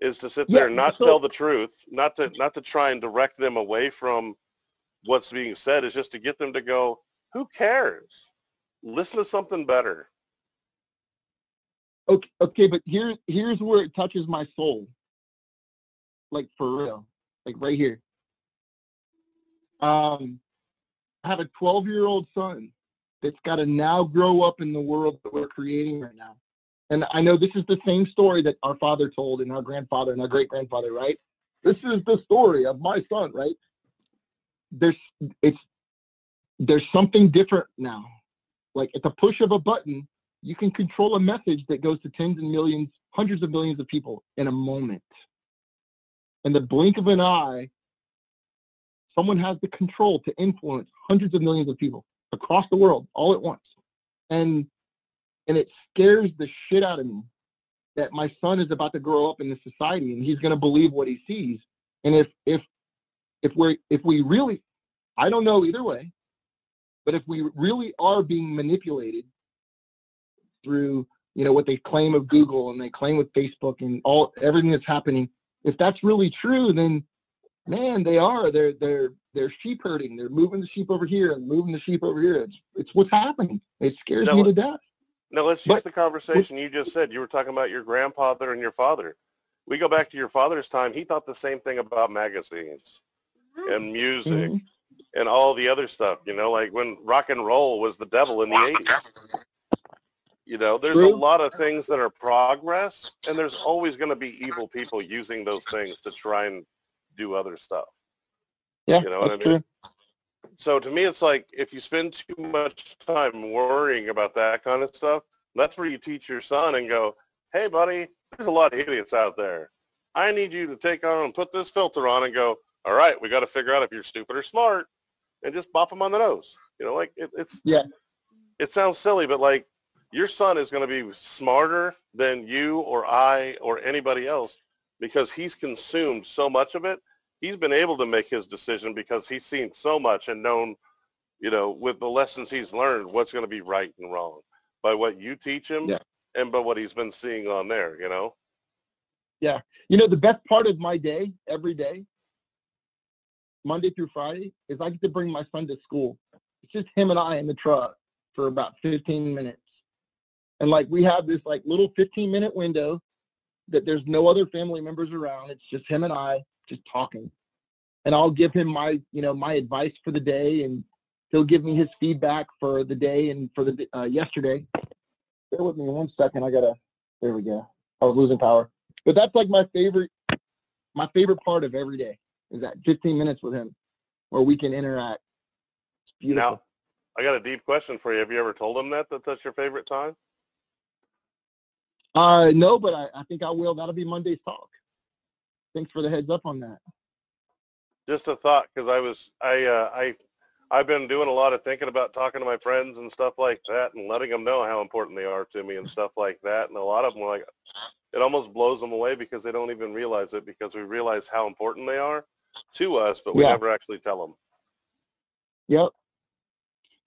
is to sit there Yeah, and not so- tell the truth, not to not to try and direct them away from what's being said. Is just to get them to go, who cares? Listen to something better. okay, okay, but here here's where it touches my soul, like for real, like right here. Um, I have a 12 year old son that's got to now grow up in the world that we're creating right now. And I know this is the same story that our father told and our grandfather and our great grandfather, right? This is the story of my son, right? There's it's there's something different now. Like at the push of a button, you can control a message that goes to tens and millions, hundreds of millions of people in a moment. In the blink of an eye, someone has the control to influence hundreds of millions of people across the world all at once. And and it scares the shit out of me that my son is about to grow up in this society and he's going to believe what he sees. And if if if we if we really I don't know either way, but if we really are being manipulated through you know what they claim of Google and they claim with Facebook and all everything that's happening, if that's really true, then man, they are they're they're they're sheep herding. They're moving the sheep over here and moving the sheep over here. It's it's what's happening. It scares No, me to death. Now let's But- use the conversation you just said. You were talking about your grandfather and your father. We go back to your father's time. He thought the same thing about magazines and music Mhm. And all the other stuff. You know, like when rock and roll was the devil in the eighties. You know, there's a lot of things that are progress, and there's always going to be evil people using those things to try and do other stuff. Yeah, You know what I mean? true. So to me, it's like if you spend too much time worrying about that kind of stuff, that's where you teach your son and go, hey, buddy, there's a lot of idiots out there. I need you to take on and put this filter on and go, all right, we got to figure out if you're stupid or smart and just bop them on the nose. You know, like it, it's, Yeah. it sounds silly, but like your son is going to be smarter than you or I or anybody else because he's consumed so much of it he's been able to make his decision because he's seen so much and known, you know, with the lessons he's learned, what's going to be right and wrong by what you teach him Yeah. and by what he's been seeing on there, you know? Yeah. You know, the best part of my day, every day, Monday through Friday, is I get to bring my son to school. It's just him and I in the truck for about 15 minutes. And like we have this like little 15 minute window that there's no other family members around. It's just him and I just talking. And I'll give him my, you know, my advice for the day and he'll give me his feedback for the day and for the uh, yesterday. Bear with me one second. I gotta, there we go. I was losing power. But that's like my favorite, my favorite part of every day is that 15 minutes with him where we can interact. It's beautiful. Now, I got a deep question for you. Have you ever told him that, that that's your favorite time? Uh, no, but I, I think I will. That'll be Monday's talk. Thanks for the heads up on that. Just a thought, because I was, I, uh, I, I've been doing a lot of thinking about talking to my friends and stuff like that and letting them know how important they are to me and stuff like that. And a lot of them like, it almost blows them away because they don't even realize it because we realize how important they are to us, but we Yeah. never actually tell them. Yep.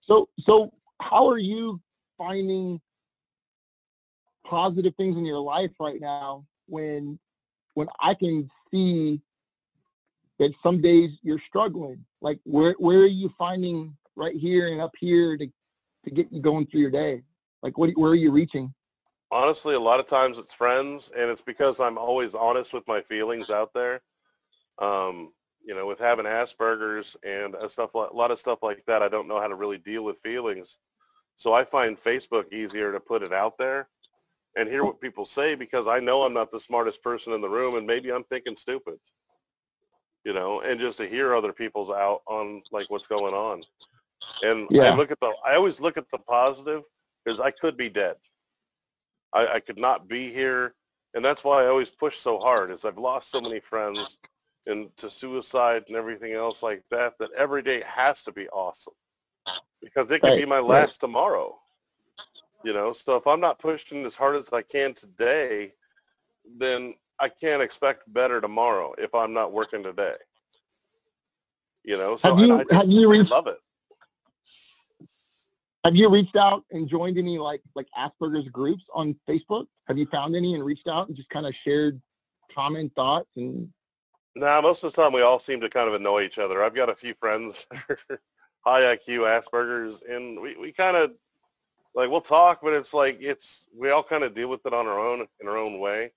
So so how are you finding positive things in your life right now when when I can see that some days you're struggling? Like where where are you finding right here and up here to to get you going through your day? Like what where are you reaching? Honestly, a lot of times it's friends, and it's because I'm always honest with my feelings out there. Um, you know, with having Asperger's and a stuff, a lot of stuff like that, I don't know how to really deal with feelings. So I find Facebook easier to put it out there and hear what people say because I know I'm not the smartest person in the room, and maybe I'm thinking stupid. You know, and just to hear other people's out on like what's going on. And Yeah. I look at the, I always look at the positive because I could be dead. I, I could not be here. And that's why I always push so hard is I've lost so many friends and to suicide and everything else like that, that every day has to be awesome because it could be Right, my right. last tomorrow. You know, so if I'm not pushing as hard as I can today, then I can't expect better tomorrow if I'm not working today. You know, so Have and you- I just have you reached- love it. Have you reached out and joined any like like Asperger's groups on Facebook? Have you found any and reached out and just kind of shared common thoughts and Nah, most of the time we all seem to kind of annoy each other. I've got a few friends, high IQ Asperger's, and we, we kind of like we'll talk, but it's like it's we all kind of deal with it on our own in our own way.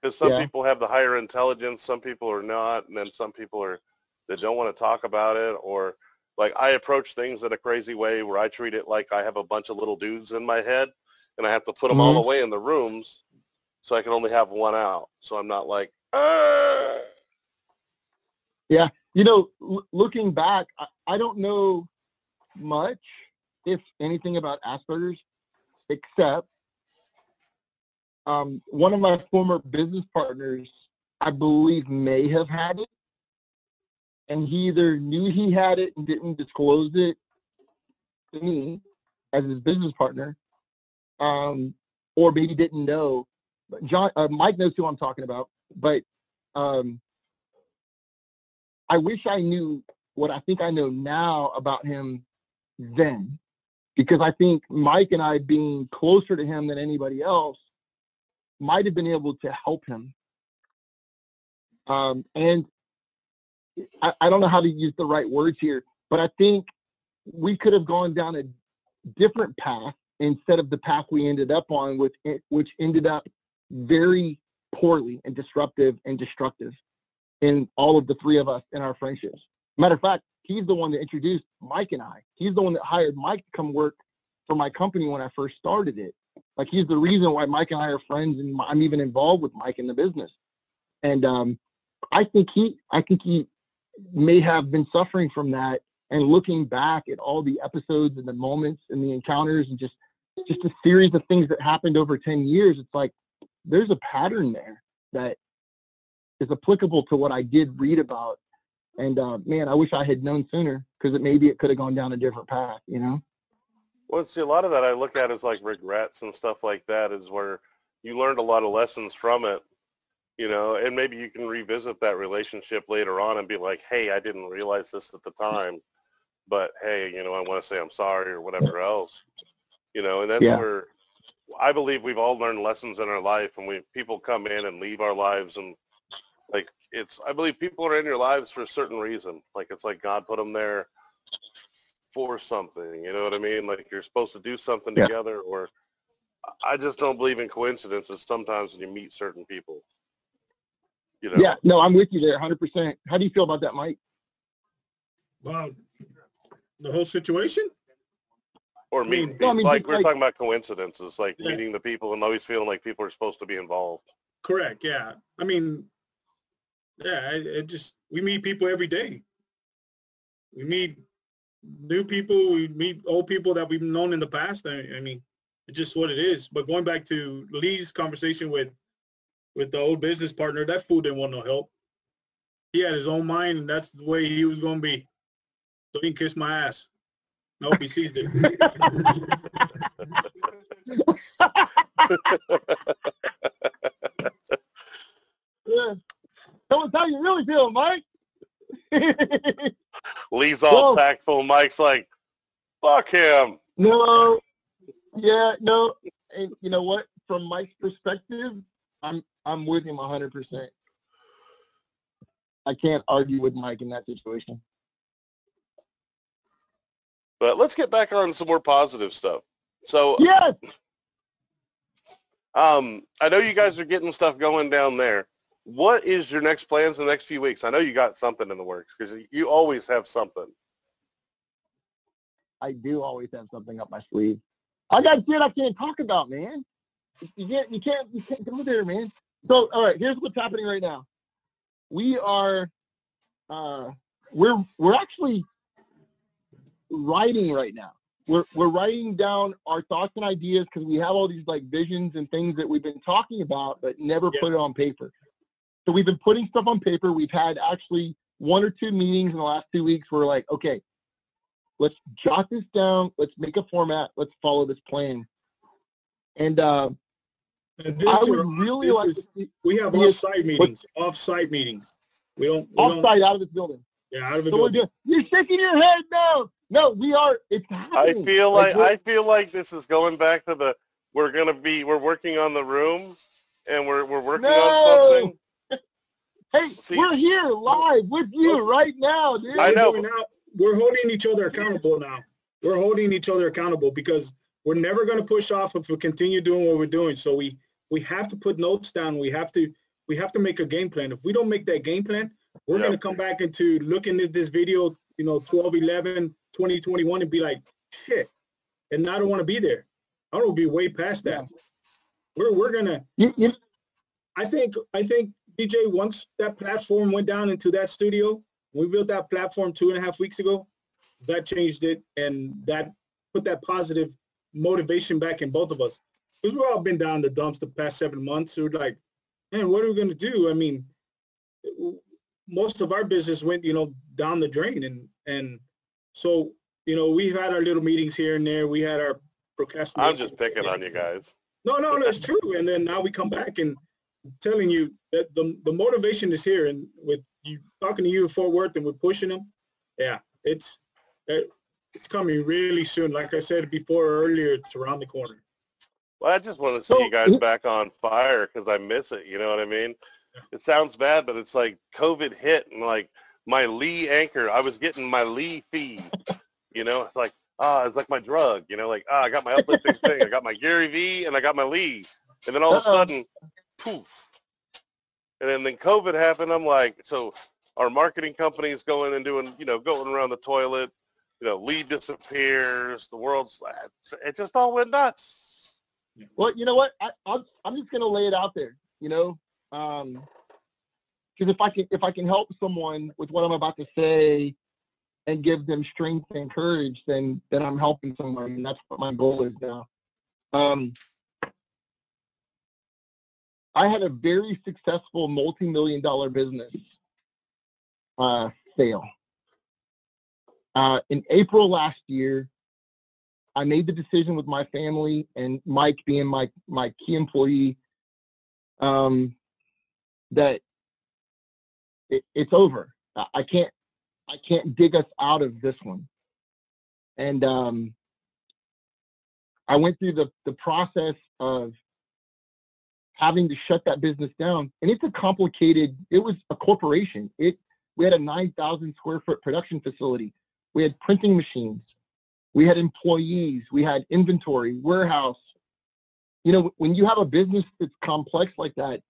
Because some Yeah. people have the higher intelligence, some people are not, and then some people are that don't want to talk about it, or like I approach things in a crazy way where I treat it like I have a bunch of little dudes in my head, and I have to put them all Mhm. away in the rooms, so I can only have one out. So I'm not like. "Ah." you know, l- looking back, I, I don't know much, if anything, about Asperger's, except um, one of my former business partners, I believe, may have had it, and he either knew he had it and didn't disclose it to me as his business partner, um, or maybe didn't know. John, uh, Mike knows who I'm talking about, but. Um, I wish I knew what I think I know now about him then, because I think Mike and I being closer to him than anybody else might have been able to help him. Um, and I, I don't know how to use the right words here, but I think we could have gone down a different path instead of the path we ended up on, it, which ended up very poorly and disruptive and destructive in all of the three of us in our friendships. Matter of fact, he's the one that introduced Mike and I. He's the one that hired Mike to come work for my company when I first started it. Like he's the reason why Mike and I are friends, and I'm even involved with Mike in the business. And um, I think he, I think he may have been suffering from that. And looking back at all the episodes and the moments and the encounters and just just a series of things that happened over 10 years, it's like there's a pattern there that is applicable to what I did read about. And uh, man, I wish I had known sooner because it maybe it could have gone down a different path, you know? Well, see, a lot of that I look at as like regrets and stuff like that is where you learned a lot of lessons from it, you know, and maybe you can revisit that relationship later on and be like, hey, I didn't realize this at the time, but hey, you know, I want to say I'm sorry or whatever else, you know, and that's Yeah. where I believe we've all learned lessons in our life and we people come in and leave our lives and like it's I believe people are in your lives for a certain reason. Like it's like God put them there for something. You know what I mean? Like you're supposed to do something Yeah. together or I just don't believe in coincidences sometimes when you meet certain people. You know? Yeah, no, I'm with you there 100%. How do you feel about that, Mike? Well, the whole situation. Or I meet mean- No, I mean, like we're like- talking about coincidences, like Yeah. meeting the people and always feeling like people are supposed to be involved. Correct. Yeah. I mean, yeah. It, it just we meet people every day. We meet new people. We meet old people that we've known in the past. I, I mean, it's just what it is. But going back to Lee's conversation with with the old business partner, that fool didn't want no help. He had his own mind, and that's the way he was going to be. so he can kiss my ass. I hope he sees this. yeah. Tell us how you really feel, Mike. Lee's all Whoa. tactful. Mike's like, fuck him. no, yeah, no. And you know what? From Mike's perspective, I'm I'm with him 100%. I can't argue with Mike in that situation. But let's get back on some more positive stuff. So Yes. um, I know you guys are getting stuff going down there. What is your next plans in the next few weeks? I know you got something in the works because you always have something. I do always have something up my sleeve. I got shit I can't talk about, man. You can't, you can't, you can't go there, man. So, all right, here's what's happening right now. We are, uh, we're we're actually writing right now. We're we're writing down our thoughts and ideas because we have all these like visions and things that we've been talking about, but never Yeah. put it on paper. So we've been putting stuff on paper. We've had actually one or two meetings in the last two weeks. Where we're like, okay, let's jot this down. Let's make a format. Let's follow this plan. And uh, And this I is- would really this like is- to see we have Yes. off-site meetings, off-site meetings. We don't, we don't, out of this building. yeah, out of the So we're building. doing, you're shaking your head. No, no, we are. It's happening. I feel like we're- I feel like this is going back to the we're gonna be we're working on the room and we're we're working No. on something. Hey, See- we're here live with you oh. right now, dude. I We're know, now- we're holding each other accountable now. We're holding each other accountable because we're never going to push off if we continue doing what we're doing. So we we have to put notes down. We have to we have to make a game plan. If we don't make that game plan, we're Yeah. going to come back into looking at this video, you know, 12, 11, 20, 21 and be like, shit. And I don't want to be there. I don't want to be way past that. We're we're going to You, you, I think I think DJ once that platform went down into that studio, we built that platform two and a half weeks ago. That changed it, and that put that positive motivation back in both of us. Because we've all been down the dumps the past seven months. We're like, man, what are we going to do? I mean, most of our business went, you know, down the drain, and and so you know we've had our little meetings here and there. We had our procrastination. I'm just picking on you guys. No, no, no, it's true. And then now we come back and telling you that the the motivation is here, and with you talking to you in Fort Worth, and we're pushing them. Yeah, it's it, it's coming really soon. Like I said before earlier, it's around the corner. Well, I just want to see So- you guys back on fire because I miss it. You know what I mean? It sounds bad, but it's like COVID hit and like my Lee anchor, I was getting my Lee feed. You know, it's like ah, it's like my drug. You know, like ah, I got my uplifting thing, I got my Gary Vee, and I got my Lee, and then all of a sudden, poof. And then then COVID happened. I'm like, so our marketing company's going and doing, you know, going around the toilet. You know, lead disappears. The world's it just all went nuts. well, you know what? I, I'm, I'm just gonna lay it out there. You know, because if I can, if I can help someone with what I'm about to say, and give them strength and courage, then then I'm helping someone, and that's what my goal is now. Um, I had a very successful multi-million dollar business uh, fail. Uh, in April last year, I made the decision with my family and Mike being my my key employee um, that it, it's over. I, I can't I can't dig us out of this one. And um, I went through the the process of having to shut that business down, and it's a complicated. It was a corporation. It we had a nine thousand square foot production facility. We had printing machines. We had employees. We had inventory, warehouse. You know, when you have a business that's complex like that,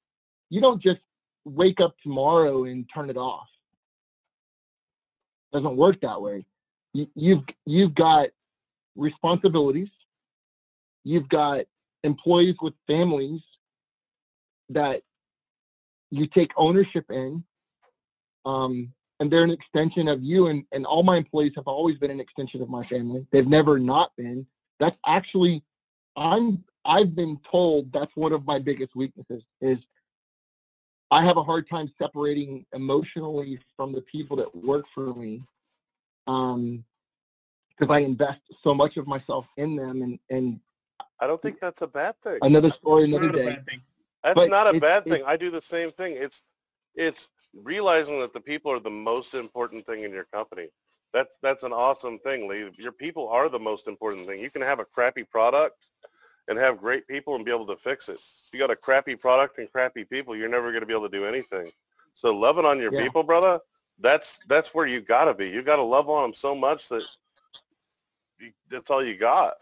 you don't just wake up tomorrow and turn it off. It doesn't work that way. You, you've you've got responsibilities. You've got employees with families that you take ownership in. Um, and they're an extension of you and, and all my employees have always been an extension of my family they've never not been that's actually i'm i've been told that's one of my biggest weaknesses is i have a hard time separating emotionally from the people that work for me um, because I invest so much of myself in them. And and I don't think that's a bad thing. another story, another day. That's But not a bad thing. I do the same thing. It's it's realizing that the people are the most important thing in your company. That's that's an awesome thing, Lee. Your people are the most important thing. You can have a crappy product and have great people and be able to fix it. If you got a crappy product and crappy people, you're never going to be able to do anything. So loving on your Yeah. people, brother, that's that's where you got to be. You got to love on them so much that you, that's all you got.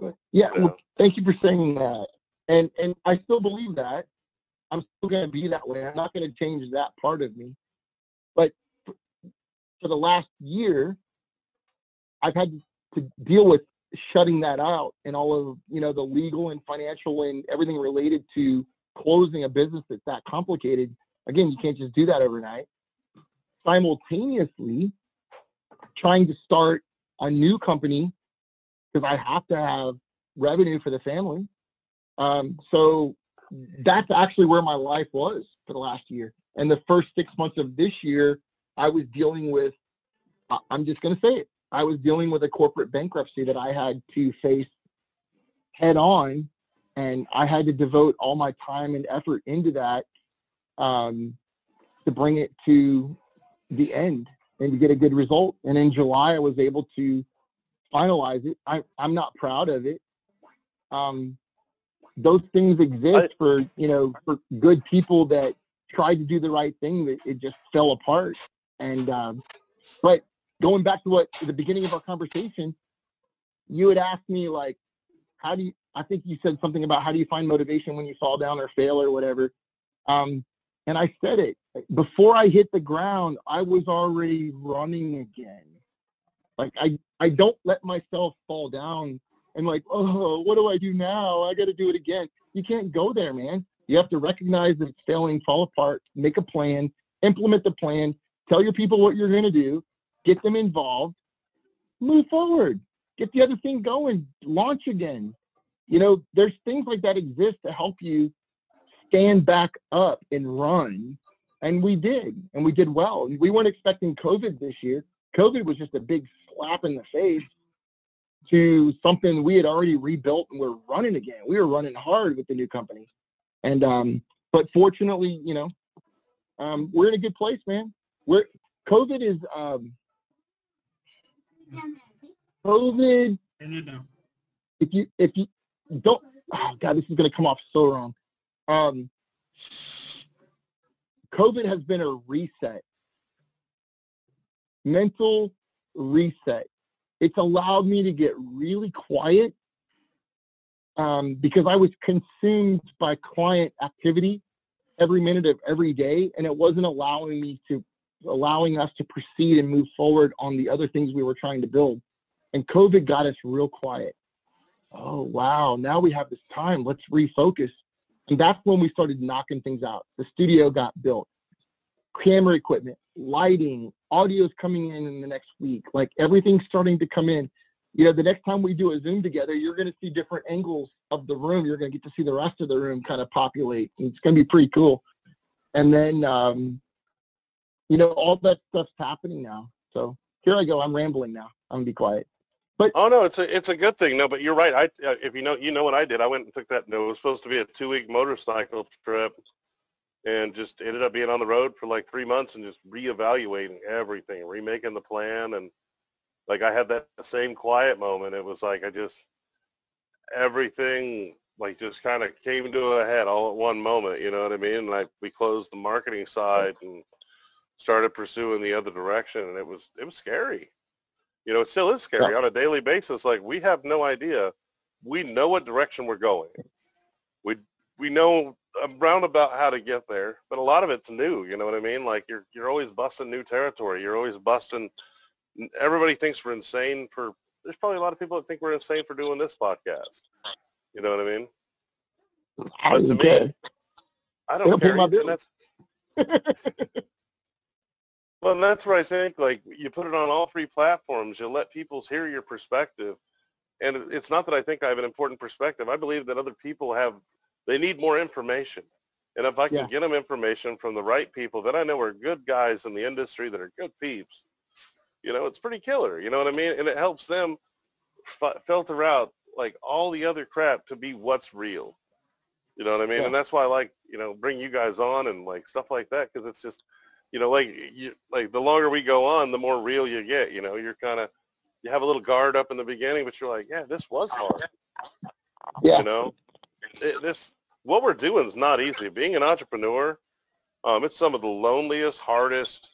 Yeah, Yeah. well, thank you for saying that. And and I still believe that. I'm still going to be that way. I'm not going to change that part of me. But for, for the last year, I've had to deal with shutting that out and all of you know the legal and financial and everything related to closing a business that's that complicated. Again, you can't just do that overnight. Simultaneously, trying to start a new company because I have to have revenue for the family. Um, so that's actually where my life was for the last year. And the first six months of this year, I was dealing with, I'm just going to say it, I was dealing with a corporate bankruptcy that I had to face head on. And I had to devote all my time and effort into that um, to bring it to the end and to get a good result. And in July, I was able to finalize it. I, I'm not proud of it. Um, those things exist for you know for good people that tried to do the right thing. That it just fell apart. And um, but going back to what the beginning of our conversation, you had asked me like, how do you? I think you said something about how do you find motivation when you fall down or fail or whatever. Um, and I said it before I hit the ground. I was already running again. Like I, I don't let myself fall down and like, oh, what do I do now? I got to do it again. You can't go there, man. You have to recognize that it's failing, fall apart, make a plan, implement the plan, tell your people what you're going to do, get them involved, move forward, get the other thing going, launch again. You know, there's things like that exist to help you stand back up and run. And we did, and we did well. We weren't expecting COVID this year. COVID was just a big slap in the face to something we had already rebuilt and we're running again. We were running hard with the new company. And um, but fortunately, you know, um, we're in a good place, man. We're COVID is um, COVID. Turn it down. If you if you don't, oh God, this is gonna come off so wrong. Um, COVID has been a reset, mental reset. It's allowed me to get really quiet um, because I was consumed by client activity every minute of every day, and it wasn't allowing me to allowing us to proceed and move forward on the other things we were trying to build. And COVID got us real quiet. Oh wow! Now we have this time. Let's refocus. And that's when we started knocking things out. The studio got built, camera equipment, lighting, audio's coming in in the next week. Like everything's starting to come in. You know, the next time we do a Zoom together, you're going to see different angles of the room. You're going to get to see the rest of the room kind of populate. It's going to be pretty cool. And then, um, you know, all that stuff's happening now. So here I go. I'm rambling now. I'm going to be quiet. But Oh no, it's a it's a good thing. No, but you're right. I uh, if you know you know what I did. I went and took that. No, it was supposed to be a two week motorcycle trip, and just ended up being on the road for like three months and just reevaluating everything, remaking the plan, and like I had that same quiet moment. It was like I just everything like just kind of came to a head all at one moment. You know what I mean? Like we closed the marketing side and started pursuing the other direction, and it was it was scary. You know, it still is scary Yeah. on a daily basis. Like we have no idea. We know what direction we're going. We we know Uh, around about how to get there, but a lot of it's new. You know what I mean? Like you're you're always busting new territory. You're always busting. Everybody thinks we're insane for. There's probably a lot of people that think we're insane for doing this podcast. You know what I mean? I But to don't me. I don't care. my and that's well, and that's where I think like you put it on all three platforms. You let people hear your perspective, and it's not that I think I have an important perspective. I believe that other people have they need more information, and if I can Yeah. get them information from the right people that I know are good guys in the industry that are good peeps, You know, it's pretty killer. You know what I mean? And it helps them f- filter out like all the other crap to be what's real. You know what I mean? Yeah. And that's why I like, you know, bring you guys on and like stuff like that because it's just, you know, like you like the longer we go on, the more real you get. You know, you're kind of you have a little guard up in the beginning, but you're like, yeah, this was hard. Yeah. You know, it, this what we're doing is not easy. Being an entrepreneur, um, it's some of the loneliest, hardest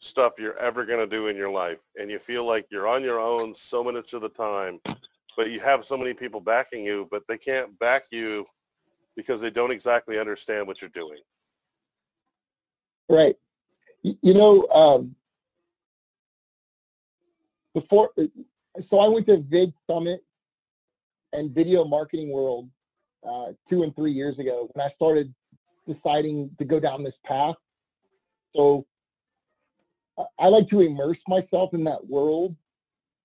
stuff you're ever going to do in your life, and you feel like you're on your own so much of the time. But you have so many people backing you, but they can't back you because they don't exactly understand what you're doing. Right. You know, um, before, so I went to Vid Summit and Video Marketing World uh, two and three years ago when I started deciding to go down this path. So I- like to immerse myself in that world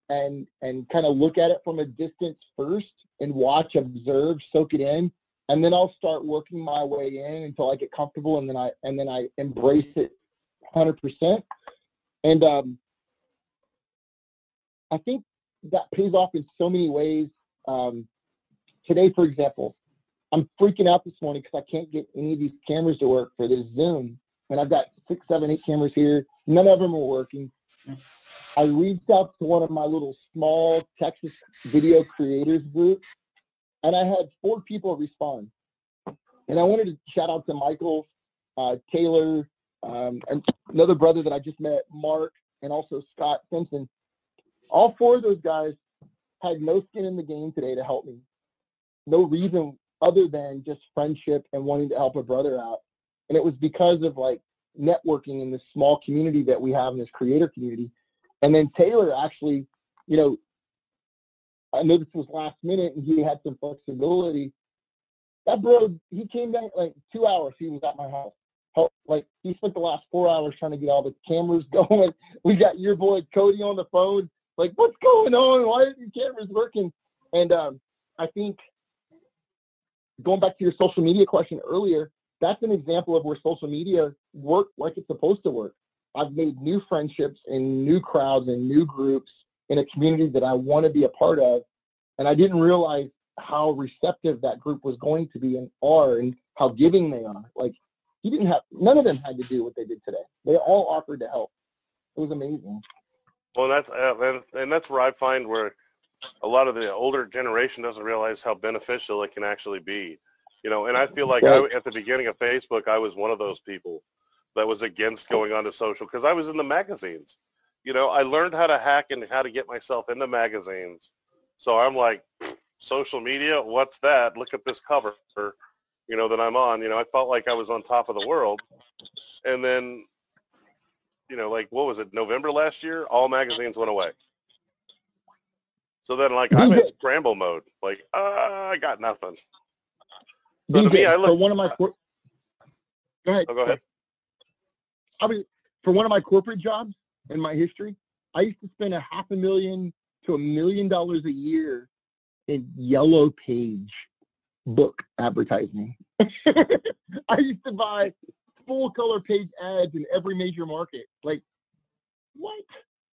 and and kind of look at it from a distance first and watch, observe, soak it in, and then I'll start working my way in until I get comfortable, and then I and then I embrace it, hundred percent. And um, I think that pays off in so many ways. Um, today, for example, I'm freaking out this morning because I can't get any of these cameras to work for this Zoom, and I've got six, seven, eight cameras here. None of them are working. I reached out to one of my little small Texas video creators group, and I had four people respond. And I wanted to shout out to Michael, uh, Taylor, um, and another brother that I just met, Mark, and also Scott Simpson. All four of those guys had no skin in the game today to help me. No reason other than just friendship and wanting to help a brother out. And it was because of like networking in this small community that we have in this creator community. And then Taylor actually, you know, I know this was last minute and he had some flexibility. That bro, he came back like two hours. He was at my house. Like he spent the last four hours trying to get all the cameras going. We got your boy Cody on the phone. Like, what's going on? Why are these cameras working? And um, I think going back to your social media question earlier, that's an example of where social media worked like it's supposed to work. I've made new friendships and new crowds and new groups in a community that I want to be a part of. And I didn't realize how receptive that group was going to be and are and how giving they are. Like he didn't have none of them had to do what they did today. They all offered to help. It was amazing. Well, that's uh, and, and that's where I find where a lot of the older generation doesn't realize how beneficial it can actually be. You know, and I feel like I, at the beginning of Facebook, I was one of those people that was against going onto social because I was in the magazines. You know, I learned how to hack and how to get myself into magazines. So I'm like, social media, what's that? Look at this cover, you know, that I'm on. You know, I felt like I was on top of the world. And then, you know, like what was it, November last year? All magazines went away. So then, like, I'm in scramble mode. Like, uh, I got nothing. So to me, I for one of my cor- go ahead. Oh, go ahead. I mean, for one of my corporate jobs in my history, I used to spend a half a million to a million dollars a year in yellow page book advertising. I used to buy full color page ads in every major market. Like, what?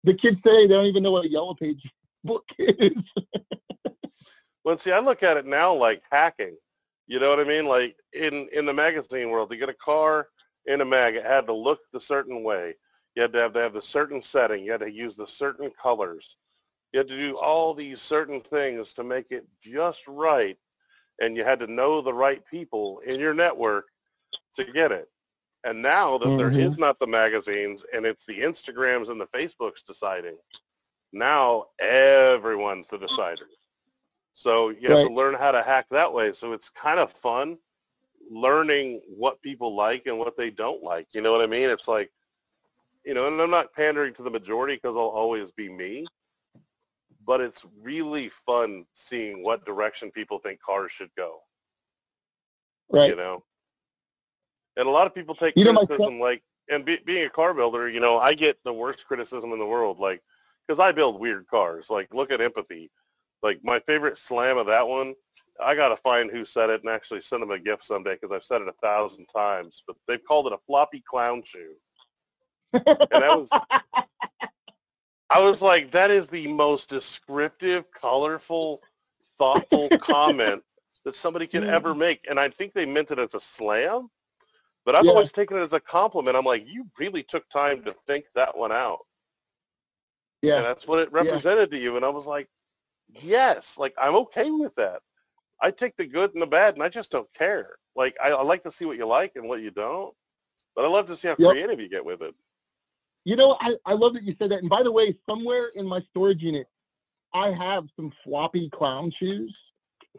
The kids say they don't even know what a yellow page book is. Well, see, I look at it now like hacking. You know what I mean? Like in in the magazine world, to get a car in a mag, it had to look the certain way. You had to have to have the certain setting. You had to use the certain colors. You had to do all these certain things to make it just right, and you had to know the right people in your network to get it. And now that there Mhm. is not the magazines and it's the Instagrams and the Facebooks deciding, now everyone's the mm. decider. So you have to learn how to hack that way. So it's kind of fun learning what people like and what they don't like. You know what I mean? It's like, you know, and I'm not pandering to the majority because I'll always be me. But it's really fun seeing what direction people think cars should go. Right. You know, and a lot of people take You know, criticism like, and be, being a car builder, you know, I get the worst criticism in the world, like, because I build weird cars. Like, look at empathy. Like my favorite slam of that one, I gotta find who said it and actually send them a gift someday because I've said it a thousand times. But they've called it a floppy clown shoe, and that was I was like, that is the most descriptive, colorful, thoughtful comment that somebody could ever mm. make. And I think they meant it as a slam, but I've Yeah. always taken it as a compliment. I'm like, you really took time to think that one out. And Yeah. that's what it represented to you. And I was like, yes, like I'm okay with that. I take the good and the bad and I just don't care. Like I, I like to see what you like and what you don't, but I love to see how Yep. creative you get with it. You know, I, I love that you said that. And by the way, somewhere in my storage unit, I have some floppy clown shoes.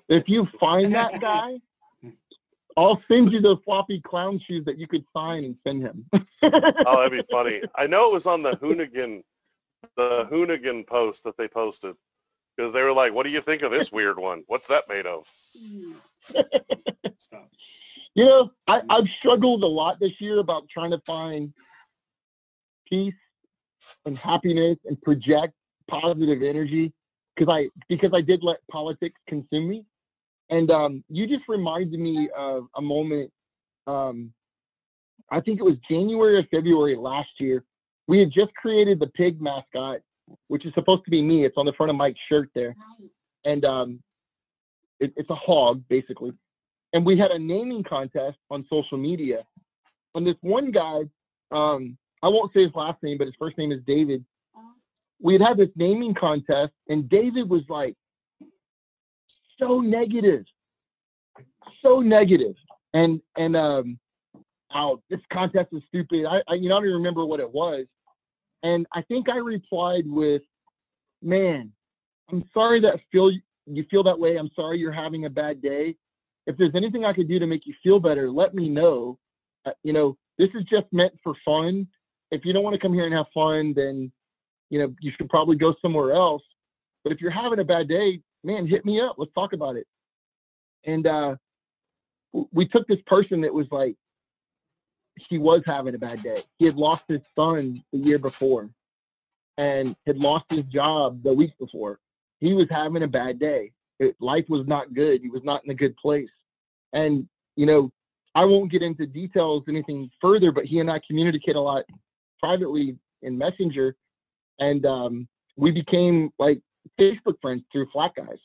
If you find that guy, I'll send you those floppy clown shoes that you could sign and send him. Oh, that'd be funny. I know it was on the Hoonigan, the Hoonigan post that they posted because they were like, "What do you think of this weird one? What's that made of?" You know, I, I've struggled a lot this year about trying to find peace and happiness and project positive energy because I because I did let politics consume me. And um, you just reminded me of a moment. Um, I think it was January or February last year. We had just created the pig mascot, which is supposed to be me. It's on the front of Mike's shirt there, and um, it, it's a hog basically and we had a naming contest on social media. And this one guy, um, I won't say his last name, but his first name is David. We had had this naming contest, and David was like so negative, so negative, and and um, oh, this contest is stupid. I, I you know I don't even remember what it was, and I think I replied with, "Man, I'm sorry that feel you feel that way. I'm sorry you're having a bad day." if there's anything I could do to make you feel better, let me know. Uh, you know, this is just meant for fun. If you don't want to come here and have fun, then, you know, you should probably go somewhere else. But if you're having a bad day, man, hit me up. Let's talk about it. And uh, we took this person that was like, he was having a bad day. He had lost his son the year before and had lost his job the week before. He was having a bad day it, life was not good. He was not in a good place. And, you know, I won't get into details anything further, but he and I communicate a lot privately in Messenger. And um, we became like Facebook friends through Flat Guys.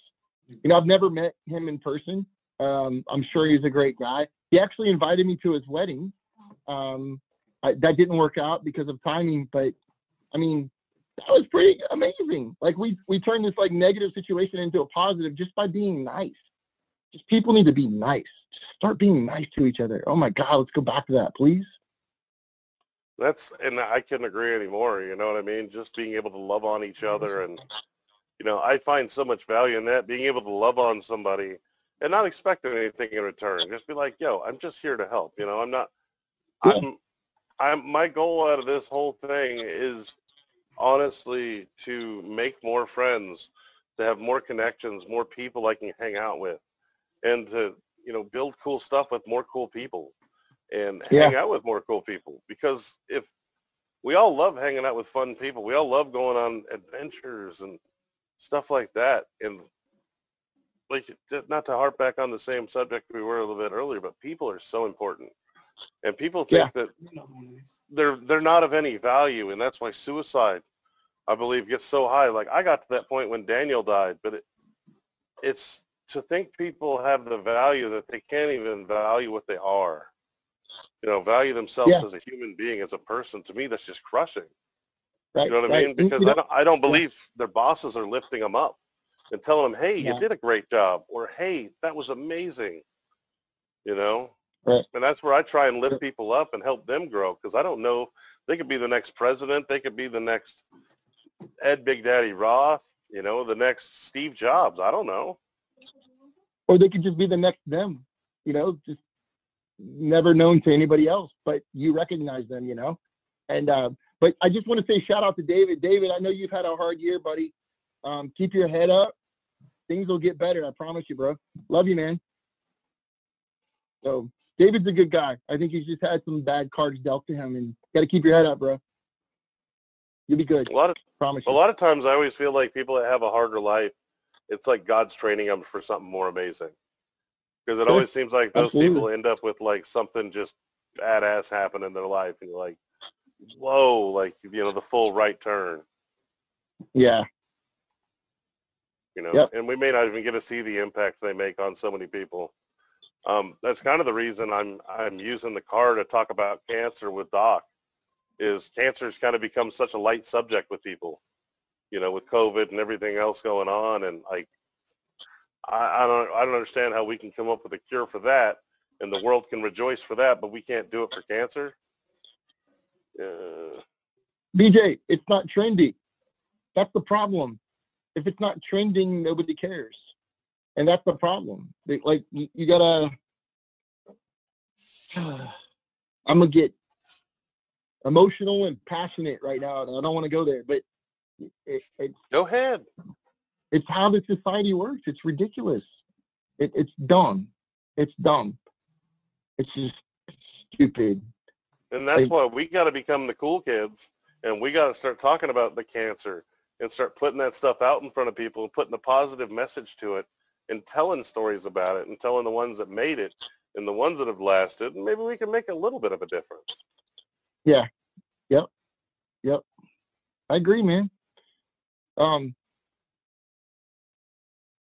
You know, I've never met him in person. Um, I'm sure he's a great guy. He actually invited me to his wedding. Um, I, that didn't work out because of timing, but I mean, that was pretty amazing. Like we we turned this like negative situation into a positive just by being nice. Just people need to be nice. Just start being nice to each other. Oh my God, let's go back to that, please. That's and I couldn't agree anymore. You know what I mean? Just being able to love on each other, and you know, I find so much value in that. Being able to love on somebody and not expecting anything in return. Just be like, yo, I'm just here to help. You know, I'm not. Yeah. I'm. I'm. My goal out of this whole thing is honestly to make more friends, to have more connections, more people I can hang out with, and to you know build cool stuff with more cool people, and Yeah. hang out with more cool people. Because if we all love hanging out with fun people, we all love going on adventures and stuff like that. And like not to harp back on the same subject we were a little bit earlier, but people are so important. And people think that they're they're not of any value, and that's why suicide, I believe, gets so high. Like I got to that point when Daniel died, but it, it's to think people have the value that they can't even value what they are. You know, value themselves Yeah. as a human being, as a person. To me, that's just crushing. Right? You know what I mean? Because I don't I don't believe their bosses are lifting them up and telling them, "Hey, you did a great job," or "Hey, that was amazing." You know. Right. And that's where I try and lift people up and help them grow because I don't know. They could be the next president. They could be the next Ed Big Daddy Roth. You know, the next Steve Jobs. I don't know. or they could just be the next them. You know, just never known to anybody else, but you recognize them. You know, and uh, but I just want to say shout out to David. David, I know you've had a hard year, buddy. Um, keep your head up. Things will get better. I promise you, bro. Love you, man. So David's a good guy. I think he's just had some bad cards dealt to him, and got to keep your head up, bro. You'll be good. A lot of Promise a lot of times, I always feel like people that have a harder life, it's like God's training them for something more amazing. Because it always seems like those Absolutely. people end up with like something just badass happen in their life, and you're like, whoa, like you know, the full right turn. Yeah. You know, Yep. and we may not even get to see the impact they make on so many people. Um, that's kind of the reason I'm I'm using the car to talk about cancer with Doc. Is cancer's kind of become such a light subject with people, you know, with COVID and everything else going on, and like, I, I don't I don't understand how we can come up with a cure for that, and the world can rejoice for that, but we can't do it for cancer. Uh, BJ, it's not trendy. That's the problem. If it's not trending, nobody cares. And that's the problem. Like you, you gotta I'm gonna get emotional and passionate right now, and I don't want to go there, but it, it, go ahead. it's how the society works. It's ridiculous. It, it's dumb. It's dumb. It's just stupid. And that's Like- why we got to become the cool kids, and we got to start talking about the cancer and start putting that stuff out in front of people and putting a positive message to it and telling stories about it and telling the ones that made it and the ones that have lasted. And maybe we can make a little bit of a difference. Yeah. Yep. Yep. I agree, man. Um,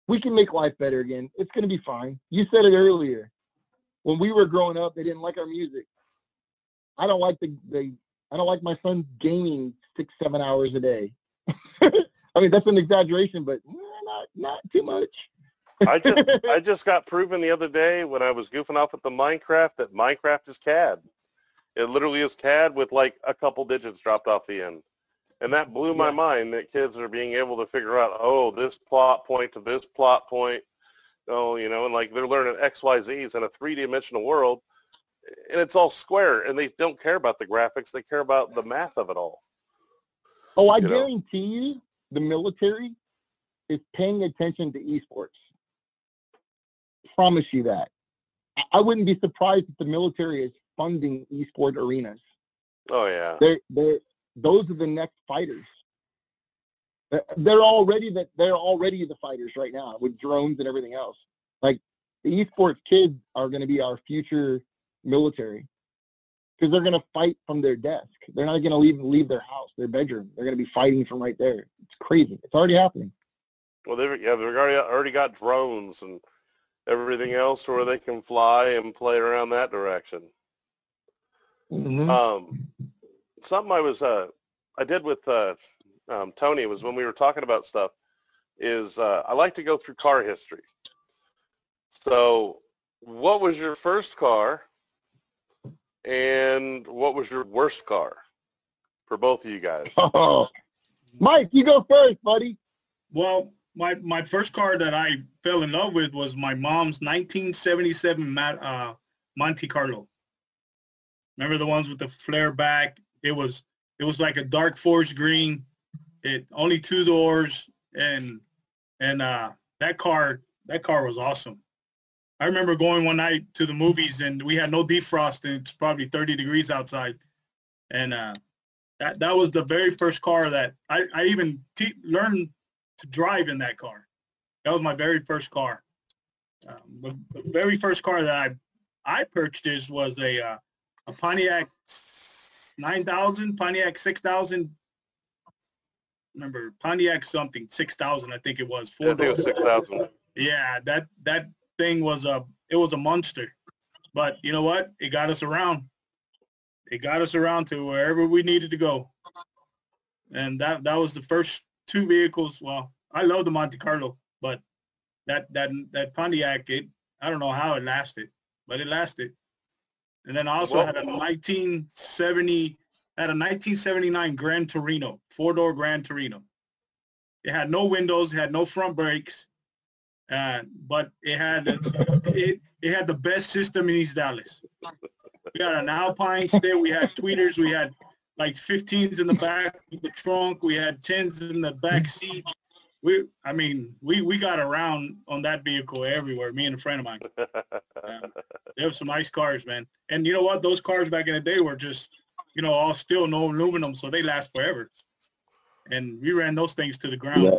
we can make life better again. It's going to be fine. You said it earlier. When we were growing up, they didn't like our music. I don't like the, the I don't like my son gaming six, seven hours a day. I mean, that's an exaggeration, but not not too much. I just I just got proven the other day when I was goofing off at the Minecraft that Minecraft is CAD. It literally is CAD with like a couple digits dropped off the end. And that blew my Yeah. mind that kids are being able to figure out, oh, this plot point to this plot point. Oh, you know, and like they're learning X, Y, Z's in a three dimensional world. And it's all square and they don't care about the graphics. They care about the math of it all. Oh, I You know? guarantee you, the military is paying attention to esports. Promise you that. I- wouldn't be surprised if the military is funding esport arenas. Oh yeah. They're, they're, those are the next fighters. They're- already the, they're already the fighters right now with drones and everything else. Like the esports kids are going to be our future military because they're going to fight from their desk. They're not going to leave leave their house, their bedroom. They're going to be fighting from right there. It's crazy. It's already happening. Well, they've yeah, they've already already got drones and everything else to where they can fly and play around that direction. Mhm. Um, something I was uh, I did with uh, um, Tony was when we were talking about stuff is uh, I like to go through car history. So, what was your first car, and what was your worst car for both of you guys? Oh, Mike, you go first, buddy. Well, my my first car that I fell in love with was my mom's 1977 Ma- uh, Monte Carlo. Remember the ones with the flare back? It was it was like a dark forest green. It only two doors and and uh, that car that car was awesome. I remember going one night to the movies and we had no defrost and it's probably 30 degrees outside, and uh, that that was the very first car that I I even te- learned to drive in that car. That was my very first car. Um, the, the very first car that I I purchased was a uh, a Pontiac 9000, Pontiac 6000. Remember Pontiac something 6000 I think it was. I think it was six thousand. Yeah, that that thing was a it was a monster. But you know what? It got us around. It got us around to wherever we needed to go. And that that was the first two vehicles. Well, I love the Monte Carlo, but that that that Pontiac, it I don't know how it lasted, but it lasted. And then I also Well- had a 1970 had a 1979 Grand Torino, four door Grand Torino. It had no windows, it had no front brakes, uh, but it had it it had the best system in East Dallas. We had an Alpine still. We had tweeters. We had like 15s in the back of the trunk. We had 10s in the back seat. We, I mean, we we got around on that vehicle everywhere. Me and a friend of mine. Um, they have some nice cars, man. And you know what? Those cars back in the day were just, you know, all steel, no aluminum, so they last forever. And we ran those things to the ground. Yeah.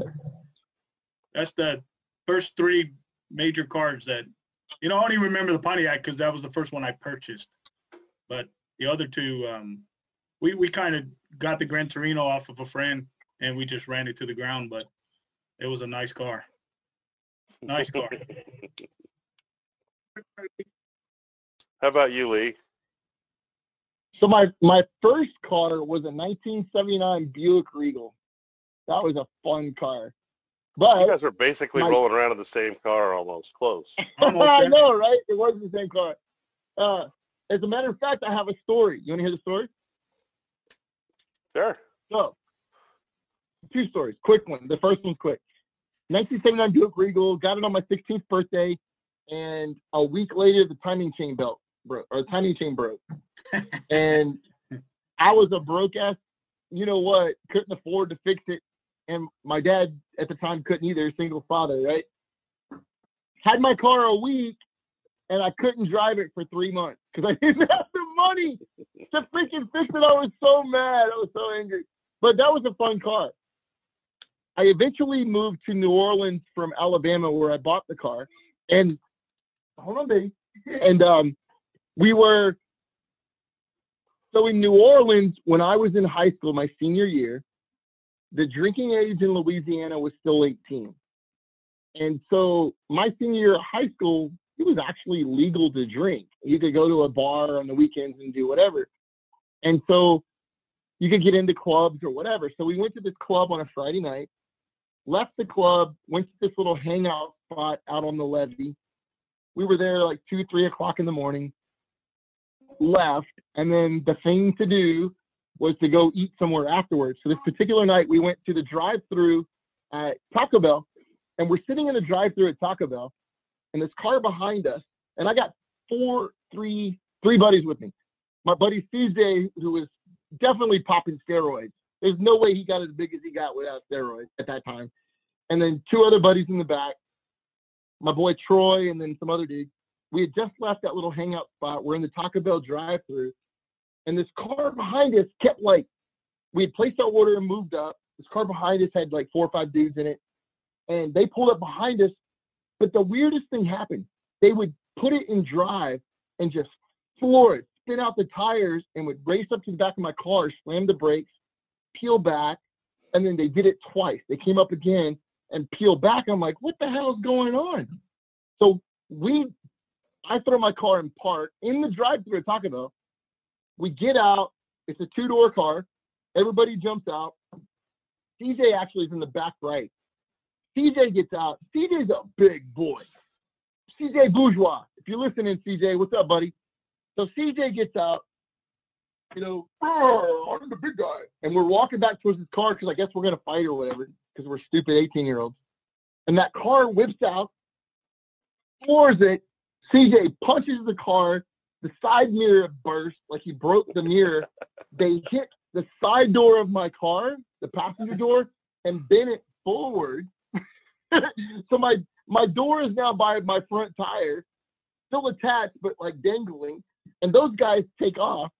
That's the first three major cars that, you know, I only remember the Pontiac because that was the first one I purchased. But the other two, um, we, we kind of got the Gran Torino off of a friend and we just ran it to the ground. But it was a nice car. Nice car. How about you, Lee? So my my first car was a 1979 Buick Regal. That was a fun car. But you guys were basically my- rolling around in the same car almost, close. Almost I know, right? It was the same car. Uh, as a matter of fact, I have a story. You want to hear the story? Sure. So, two stories. Quick one. The first one's quick. 1979 Buick Regal. Got it on my 16th birthday, and a week later, the timing chain belt broke, or the timing chain broke. and I was a broke ass. You know what? Couldn't afford to fix it, and my dad at the time couldn't either. Single father, right? Had my car a week, and I couldn't drive it for three months because I didn't have money to freaking fix it. I was so mad. I was so angry. But that was a fun car. I eventually moved to New Orleans from Alabama where I bought the car. And hold on, baby. And um, we were so in New Orleans when I was in high school, my senior year, the drinking age in Louisiana was still 18. And so my senior year of high school, it was actually legal to drink. You could go to a bar on the weekends and do whatever. And so you could get into clubs or whatever. So we went to this club on a Friday night, left the club, went to this little hangout spot out on the levee. We were there like two, three o'clock in the morning, left, and then the thing to do was to go eat somewhere afterwards. So this particular night we went to the drive-through at Taco Bell, and we're sitting in the drive-through at Taco Bell, and this car behind us, and I got four, three, three buddies with me. My buddy CJ, who was definitely popping steroids. There's no way he got as big as he got without steroids at that time. And then two other buddies in the back, my boy Troy, and then some other dudes. We had just left that little hangout spot. We're in the Taco Bell drive-through, and this car behind us kept like, we had placed our order and moved up. This car behind us had like four or five dudes in it, and they pulled up behind us. But the weirdest thing happened. They would put it in drive and just floor it, spin out the tires, and would race up to the back of my car, slam the brakes, peel back, and then they did it twice. They came up again and peel back. I'm like, what the hell is going on? So we, I throw my car in park in the drive-through at Taco Bell. We get out. It's a two-door car. Everybody jumps out. CJ actually is in the back right. CJ gets out. CJ's a big boy. CJ Bourgeois. If you're listening, CJ, what's up, buddy? So CJ gets out, you know, "Oh, I'm the big guy. And we're walking back towards his car because I guess we're going to fight or whatever because we're stupid 18 year olds. And that car whips out, floors it. CJ punches the car. The side mirror bursts like he broke the mirror. They hit the side door of my car, the passenger door, and bent it forward. so my my door is now by my front tire, still attached but like dangling. And those guys take off.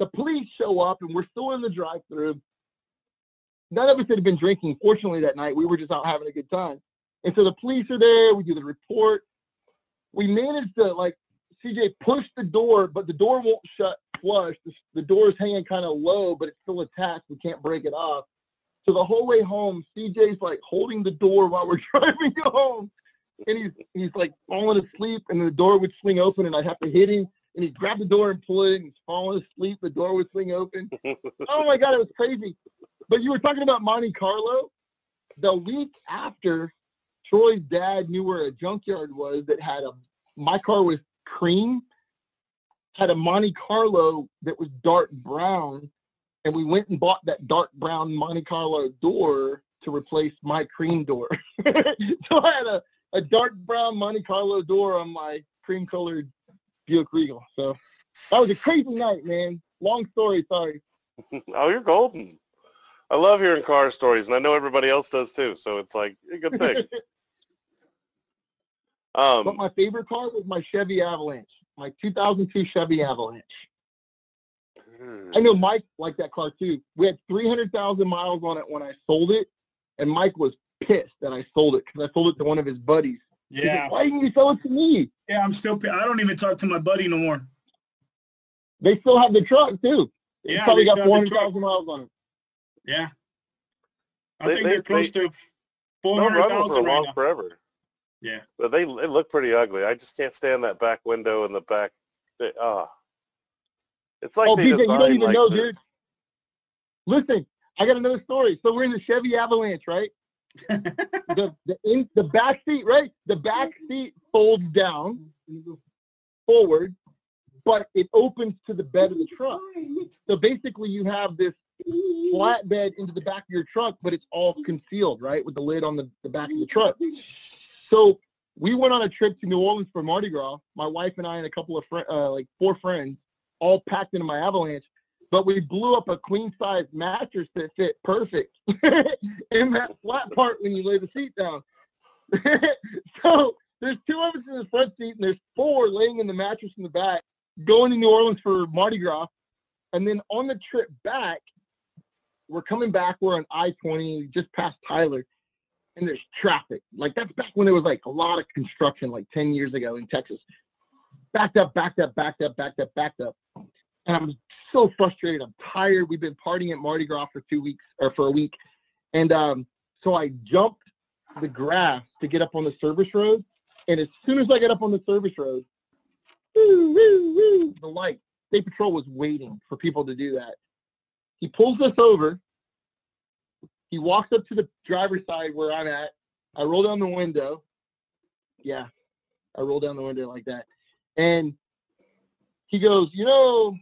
The police show up, and we're still in the drive-through. None of us had been drinking. Fortunately, that night we were just out having a good time. And so the police are there. We do the report. We managed to like CJ push the door, but the door won't shut flush. The, the door is hanging kind of low, but it's still attached. We can't break it off. So the whole way home, CJ's like holding the door while we're driving home, and he's he's like falling asleep, and the door would swing open, and I'd have to hit him, and he'd grab the door and pull it, and he's falling asleep. The door would swing open. oh my god, it was crazy. But you were talking about Monte Carlo. The week after, Troy's dad knew where a junkyard was that had a my car was cream, had a Monte Carlo that was dark brown, and we went and bought that dark brown Monte Carlo door to replace my cream door. so I had a, a dark brown Monte Carlo door on my cream colored Buick Regal. So that was a crazy night, man. Long story, sorry. oh, you're golden. I love hearing car stories, and I know everybody else does too. So it's like a good thing. but Um, my favorite car was my Chevy Avalanche, my 2002 Chevy Avalanche. I know Mike liked that car too. We had 300,000 miles on it when I sold it, and Mike was pissed that I sold it because I sold it to one of his buddies. He's like, Yeah, Why didn't you sell it to me? yeah. I'm still. I don't even talk to my buddy no more. They still have the truck too. It's Yeah, probably they got still have the truck. 400,000 miles on it. Yeah, I They- think they- they, are close they- to four They'll hundred for thousand right long now. forever. Yeah. But they they look pretty ugly. I just can't stand that back window and the back. They, ah, it's like oh, they BJ, you don't even like, know, the- dude. Listen, I got another story. So we're in the Chevy Avalanche, right? the the in the back seat, right? The back seat folds down forward, but it opens to the bed of the truck. So basically, you have this flatbed into the back of your truck, but it's all concealed, right, with the lid on the, the back of the truck. So we went on a trip to New Orleans for Mardi Gras. My wife and I and a couple of friends, uh, like four friends, all packed into my Avalanche. But we blew up a queen size mattress that fit perfect in that flat part when you lay the seat down. so there's two of us in the front seat and there's four laying in the mattress in the back, going to New Orleans for Mardi Gras. And then on the trip back, we're coming back. We're on I-20, just past Tyler, and there's traffic. Like that's back when there was like a lot of construction, like 10 years ago in Texas. Backed up, backed up, backed up, backed up, backed up. And I'm so frustrated. I'm tired. We've been partying at Mardi Gras for two weeks or for a week. And um, so I jumped the grass to get up on the service road. And as soon as I get up on the service road, woo, woo, woo, the light, State Patrol was waiting for people to do that. He pulls us over. He walks up to the driver's side where I'm at. I roll down the window. Yeah, I roll down the window like that. And he goes, you know,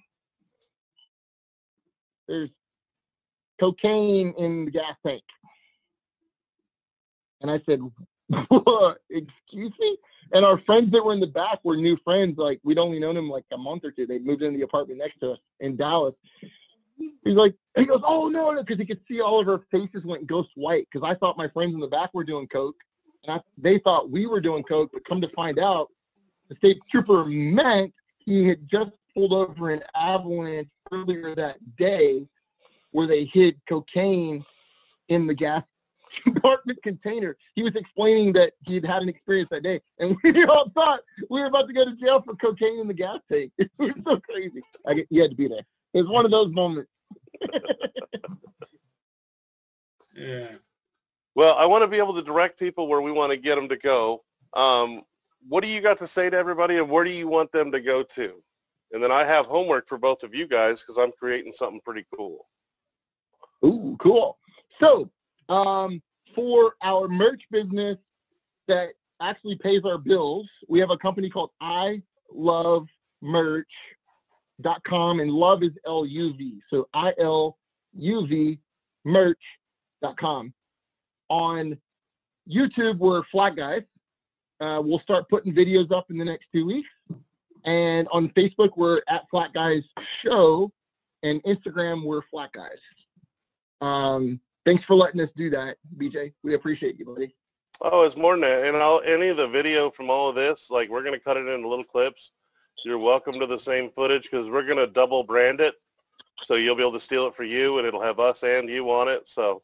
there's cocaine in the gas tank. And I said. Excuse me? And our friends that were in the back were new friends. Like, we'd only known them like a month or two. They moved into the apartment next to us in Dallas. He's like, he goes, oh, no, no, because he could see all of our faces went ghost white because I thought my friends in the back were doing coke. And I, they thought we were doing coke, but come to find out, the state trooper meant he had just pulled over an avalanche earlier that day where they hid cocaine in the gas compartment container. He was explaining that he'd had an experience that day, and we all thought we were about to go to jail for cocaine in the gas tank. It was so crazy. I, get- you had to be there. It was one of those moments. Yeah. Well, I want to be able to direct people where we want to get them to go. Um, what do you got to say to everybody, and where do you want them to go to? And then I have homework for both of you guys because I'm creating something pretty cool. Ooh, cool. So, um, for our merch business that actually pays our bills, we have a company called I Love Merch.com, and love is L U V. So I L U V merch.com. On YouTube, we're Flat Guys. Uh, we'll start putting videos up in the next two weeks. And on Facebook, we're at Flat Guys Show. And Instagram, we're Flat Guys. Um, thanks for letting us do that, BJ. We appreciate you, buddy. Oh, it's more than that. And all, any of the video from all of this, like we're going to cut it into little clips. You're welcome to the same footage because we're going to double brand it. So you'll be able to steal it for you and it'll have us and you on it. So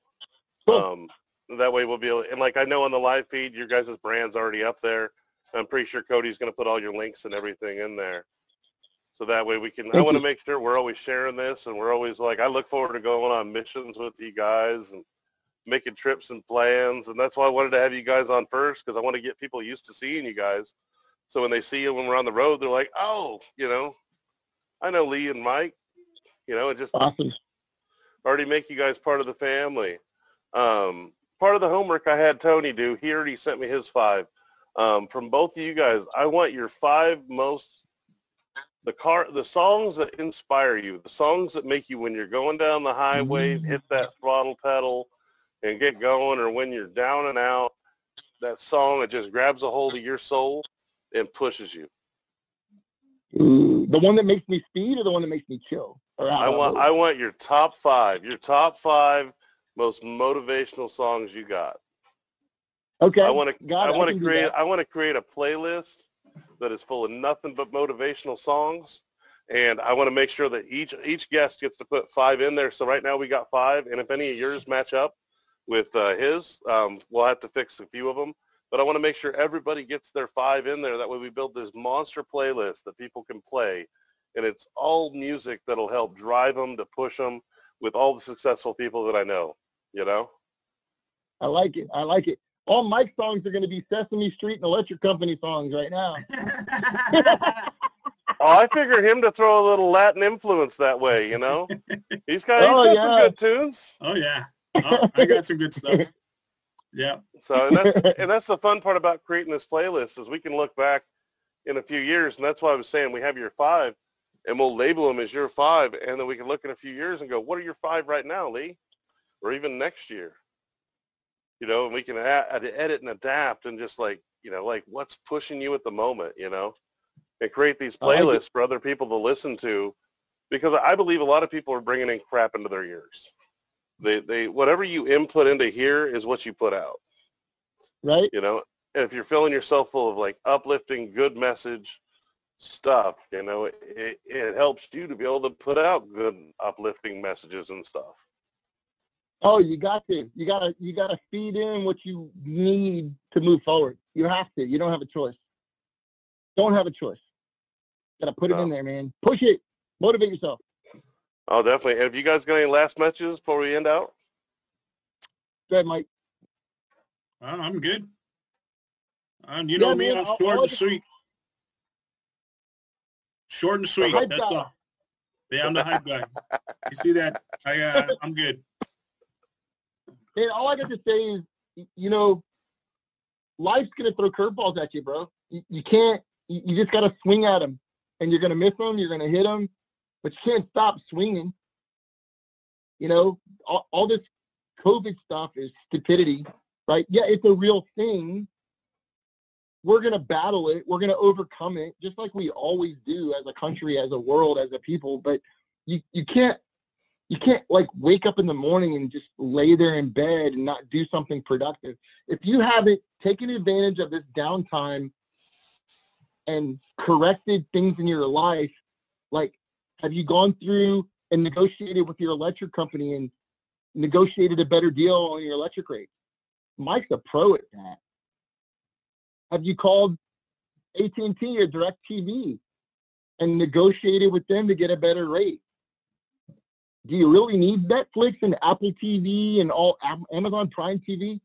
Cool. um, that way we'll be able, and like I know on the live feed, your guys' brand's already up there. I'm pretty sure Cody's going to put all your links and everything in there. So that way we can, I want to make sure we're always sharing this and we're always like, I look forward to going on missions with you guys and making trips and plans. And that's why I wanted to have you guys on first because I want to get people used to seeing you guys. So when they see you when we're on the road, they're like, oh, you know, I know Lee and Mike, you know, and just Awesome. already make you guys part of the family. Um, part of the homework I had Tony do, he already sent me his five. Um, from both of you guys, I want your five most the car the songs that inspire you, the songs that make you when you're going down the highway, hit that throttle pedal and get going, or when you're down and out, that song that just grabs a hold of your soul and pushes you. Ooh, the one that makes me speed or the one that makes me chill? I want I want your top five, your top five most motivational songs you got. Okay. I want to I want to create. I want to create a playlist that is full of nothing but motivational songs and I want to make sure that each each guest gets to put five in there. So right now we got five and if any of yours match up with uh, his, um, we'll have to fix a few of them. But I want to make sure everybody gets their five in there. That way we build this monster playlist that people can play and it's all music that'll help drive them to push them with all the successful people that I know, you know? I like it. I like it. All Mike's songs are going to be Sesame Street and Electric Company songs right now. Oh, I figured him to throw a little Latin influence that way, you know? He's got, he's Oh, got yeah. some good tunes. oh yeah, oh, I got some good stuff. Yeah, So and that's and that's the fun part about creating this playlist is we can look back in a few years, and that's why I was saying we have your five, and we'll label them as your five, and then we can look in a few years and go, what are your five right now, Lee, or even next year, you know, and we can add, edit and adapt and just like you know, like what's pushing you at the moment, you know, and create these oh, it. playlists for other people to listen to, because I believe a lot of people are bringing in crap into their ears. They they whatever you input into here is what you put out right? you know and if you're filling yourself full of like uplifting good message stuff you know it, it helps you to be able to put out good uplifting messages and stuff Oh, you got to. You gotta. You gotta feed in what you need to move forward. You have to. You don't have a choice. Don't have a choice. Gotta put it in there, man. Push it. Motivate yourself. oh definitely have you guys got any last messages before we end out Go ahead, Mike. Well, I'm good. And you Yeah, know me, I'm I'll- short I'll and sweet. Short and sweet. That's guy. all. Yeah, I'm the hype guy. You see that? I uh, I'm good. Hey, all I got to say is, you know, life's gonna throw curveballs at you, bro. You, you can't. You, you just gotta swing at them, and you're gonna miss them. You're gonna hit them, but you can't stop swinging. You know, all, all this COVID stuff is stupidity, right? Yeah, it's a real thing. We're gonna battle it. We're gonna overcome it, just like we always do as a country, as a world, as a people. But you you can't you can't like wake up in the morning and just lay there in bed and not do something productive. If you haven't taken advantage of this downtime and corrected things in your life, like have you gone through and negotiated with your electric company and negotiated a better deal on your electric rate? Mike's a pro at that. Have you called AT&T or DirecTV and negotiated with them to get a better rate? Do you really need Netflix and Apple TV and all Amazon Prime TV?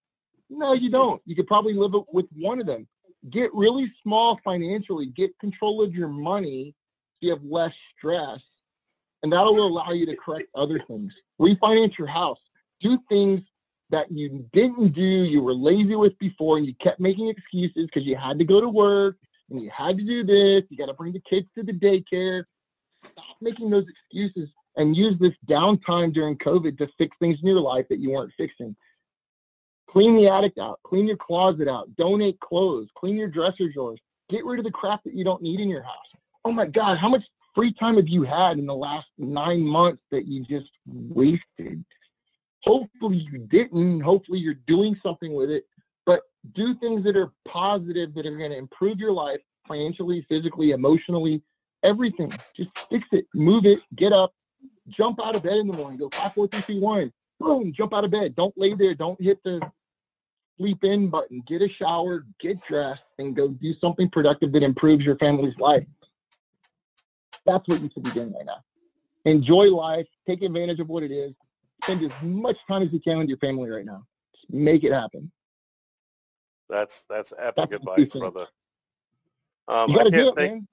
No, you don't. You could probably live with one of them. Get really small financially. Get control of your money so you have less stress, and that'll allow you to correct other things. Refinance your house. Do things that you didn't do, you were lazy with before, and you kept making excuses because you had to go to work and you had to do this. You got to bring the kids to the daycare. Stop making those excuses and use this downtime during COVID to fix things in your life that you weren't fixing. Clean the attic out. Clean your closet out. Donate clothes. Clean your dresser drawers. Get rid of the crap that you don't need in your house. Oh my God, how much free time have you had in the last nine months that you just wasted? Hopefully you didn't. Hopefully you're doing something with it. But do things that are positive that are going to improve your life financially, physically, emotionally, everything. Just fix it. Move it. Get up jump out of bed in the morning, go five, four, three, two, one, boom, jump out of bed. Don't lay there. Don't hit the sleep in button. Get a shower, get dressed, and go do something productive that improves your family's life. That's what you should be doing right now. Enjoy life. Take advantage of what it is. Spend as much time as you can with your family right now. Just make it happen. that's that's epic That's advice brother um, You got to do it, think,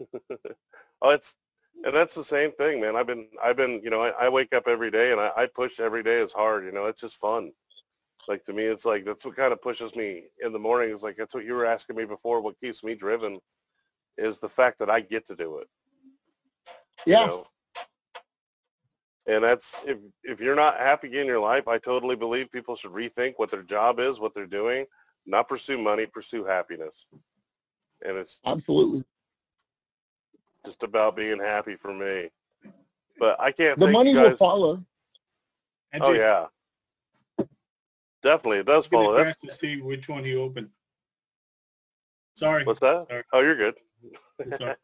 man. oh it's and that's the same thing man i've been i've been you know i, I wake up every day and I, I push every day as hard you know it's just fun like to me it's like that's what kind of pushes me in the morning is like that's what you were asking me before what keeps me driven is the fact that i get to do it you Yeah. know? and that's if if you're not happy in your life i totally believe people should rethink what their job is what they're doing not pursue money pursue happiness and it's Absolutely. Just about being happy for me but i can't The thank money you will follow. And oh just yeah definitely it does get a follow that's to see which one you open. Sorry. what's that Sorry. oh you're good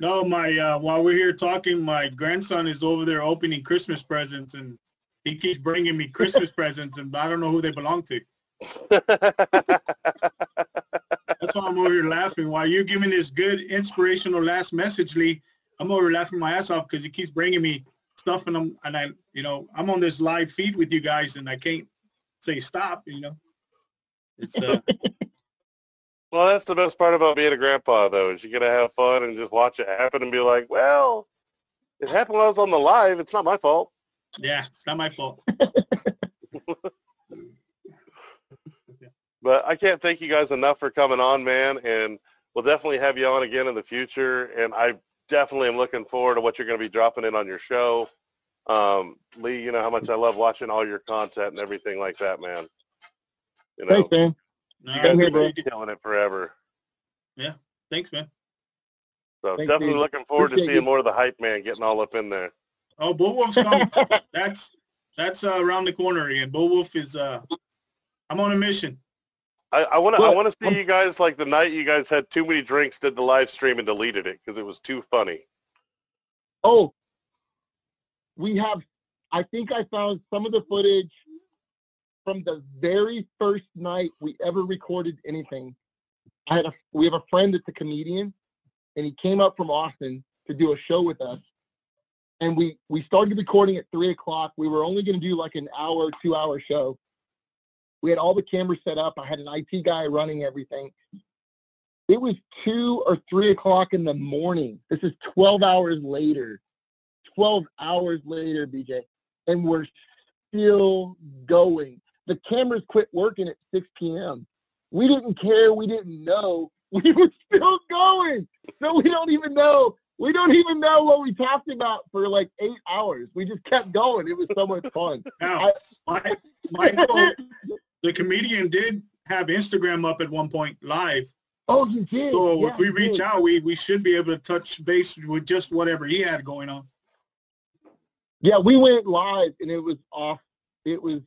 No, my uh, while we're here talking, my grandson is over there opening Christmas presents, and he keeps bringing me Christmas presents, and I don't know who they belong to. That's why I'm over here laughing. While you're giving this good inspirational last message, Lee, I'm over here laughing my ass off because he keeps bringing me stuff, and I'm and I, you know, I'm on this live feed with you guys, and I can't say stop. You know, it's uh, Well, that's the best part about being a grandpa, though, is you get to have fun and just watch it happen and be like, well, it happened when I was on the live. It's not my fault. yeah, it's not my fault. But I can't thank you guys enough for coming on, man. And we'll definitely have you on again in the future. And I definitely am looking forward to what you're going to be dropping in on your show. Um, Lee, you know how much I love watching all your content and everything like that, man. You know, Thanks, man. No, you I guys Same here, have bro. been appreciate it. killing it forever. Yeah, thanks, man. So Thanks, definitely Steve. looking forward to seeing you. more of the hype man getting all up in there. Oh, Bullwolf's coming. that's that's uh, around the corner again. Bullwolf is. uh I'm on a mission. I, want to. I want to see you guys like the night you guys had too many drinks, did the live stream and deleted it because it was too funny. oh, we have. I think I found some of the footage from the very first night we ever recorded anything. I had a. We have a friend that's a comedian, and he came up from Austin to do a show with us. And we we started recording at three o'clock. We were only going to do like an hour, two hour show. We had all the cameras set up. I had an IT guy running everything. It was two or three o'clock in the morning. This is 12 hours later. 12 hours later, BJ. And we're still going. The cameras quit working at 6 p.m. We didn't care. We didn't know. We were still going. So we don't even know. We don't even know what we talked about for like eight hours. We just kept going. It was so much fun. Now, my, Michael, the comedian did have Instagram up at one point live. Oh, you did. So Yeah, if we reach did. out, we we should be able to touch base with just whatever he had going on. Yeah, we went live and it was off. It was.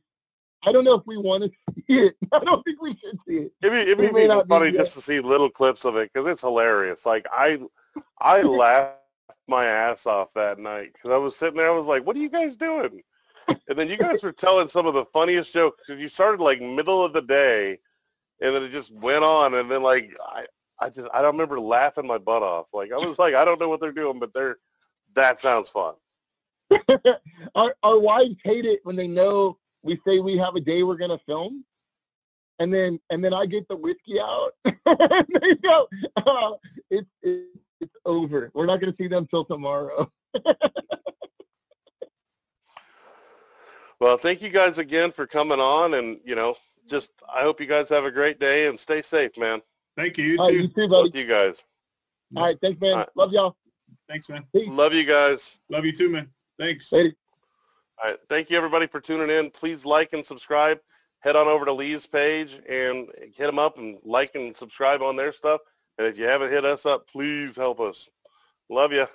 I don't know if we want to see it. I don't think we should see it. It'd be, it'd be It may even not funny good. just to see little clips of it because it's hilarious. Like I, I laughed my ass off that night because I was sitting there. I was like, "What are you guys doing?" And then you guys were telling some of the funniest jokes. You started like middle of the day, and then it just went on. And then like I, I just I don't remember laughing my butt off. Like I was like, I don't know what they're doing, but they're that sounds fun. our our wives hate it when they know we say we have a day we're gonna film, and then and then I get the whiskey out. and they go, oh, it's it's it's over. We're not gonna see them till tomorrow. Well, thank you guys again for coming on, and you know, just I hope you guys have a great day and stay safe, man. Thank you. You All right, too. you too, buddy. Both you guys. All right, thanks, man. All right. Love y'all. Thanks, man. Peace. Love you guys. Love you too, man. Thanks. Later. All right. Thank you everybody for tuning in. Please like and subscribe. Head on over to Lee's page and hit them up and like and subscribe on their stuff. And if you haven't hit us up, please help us. Love you.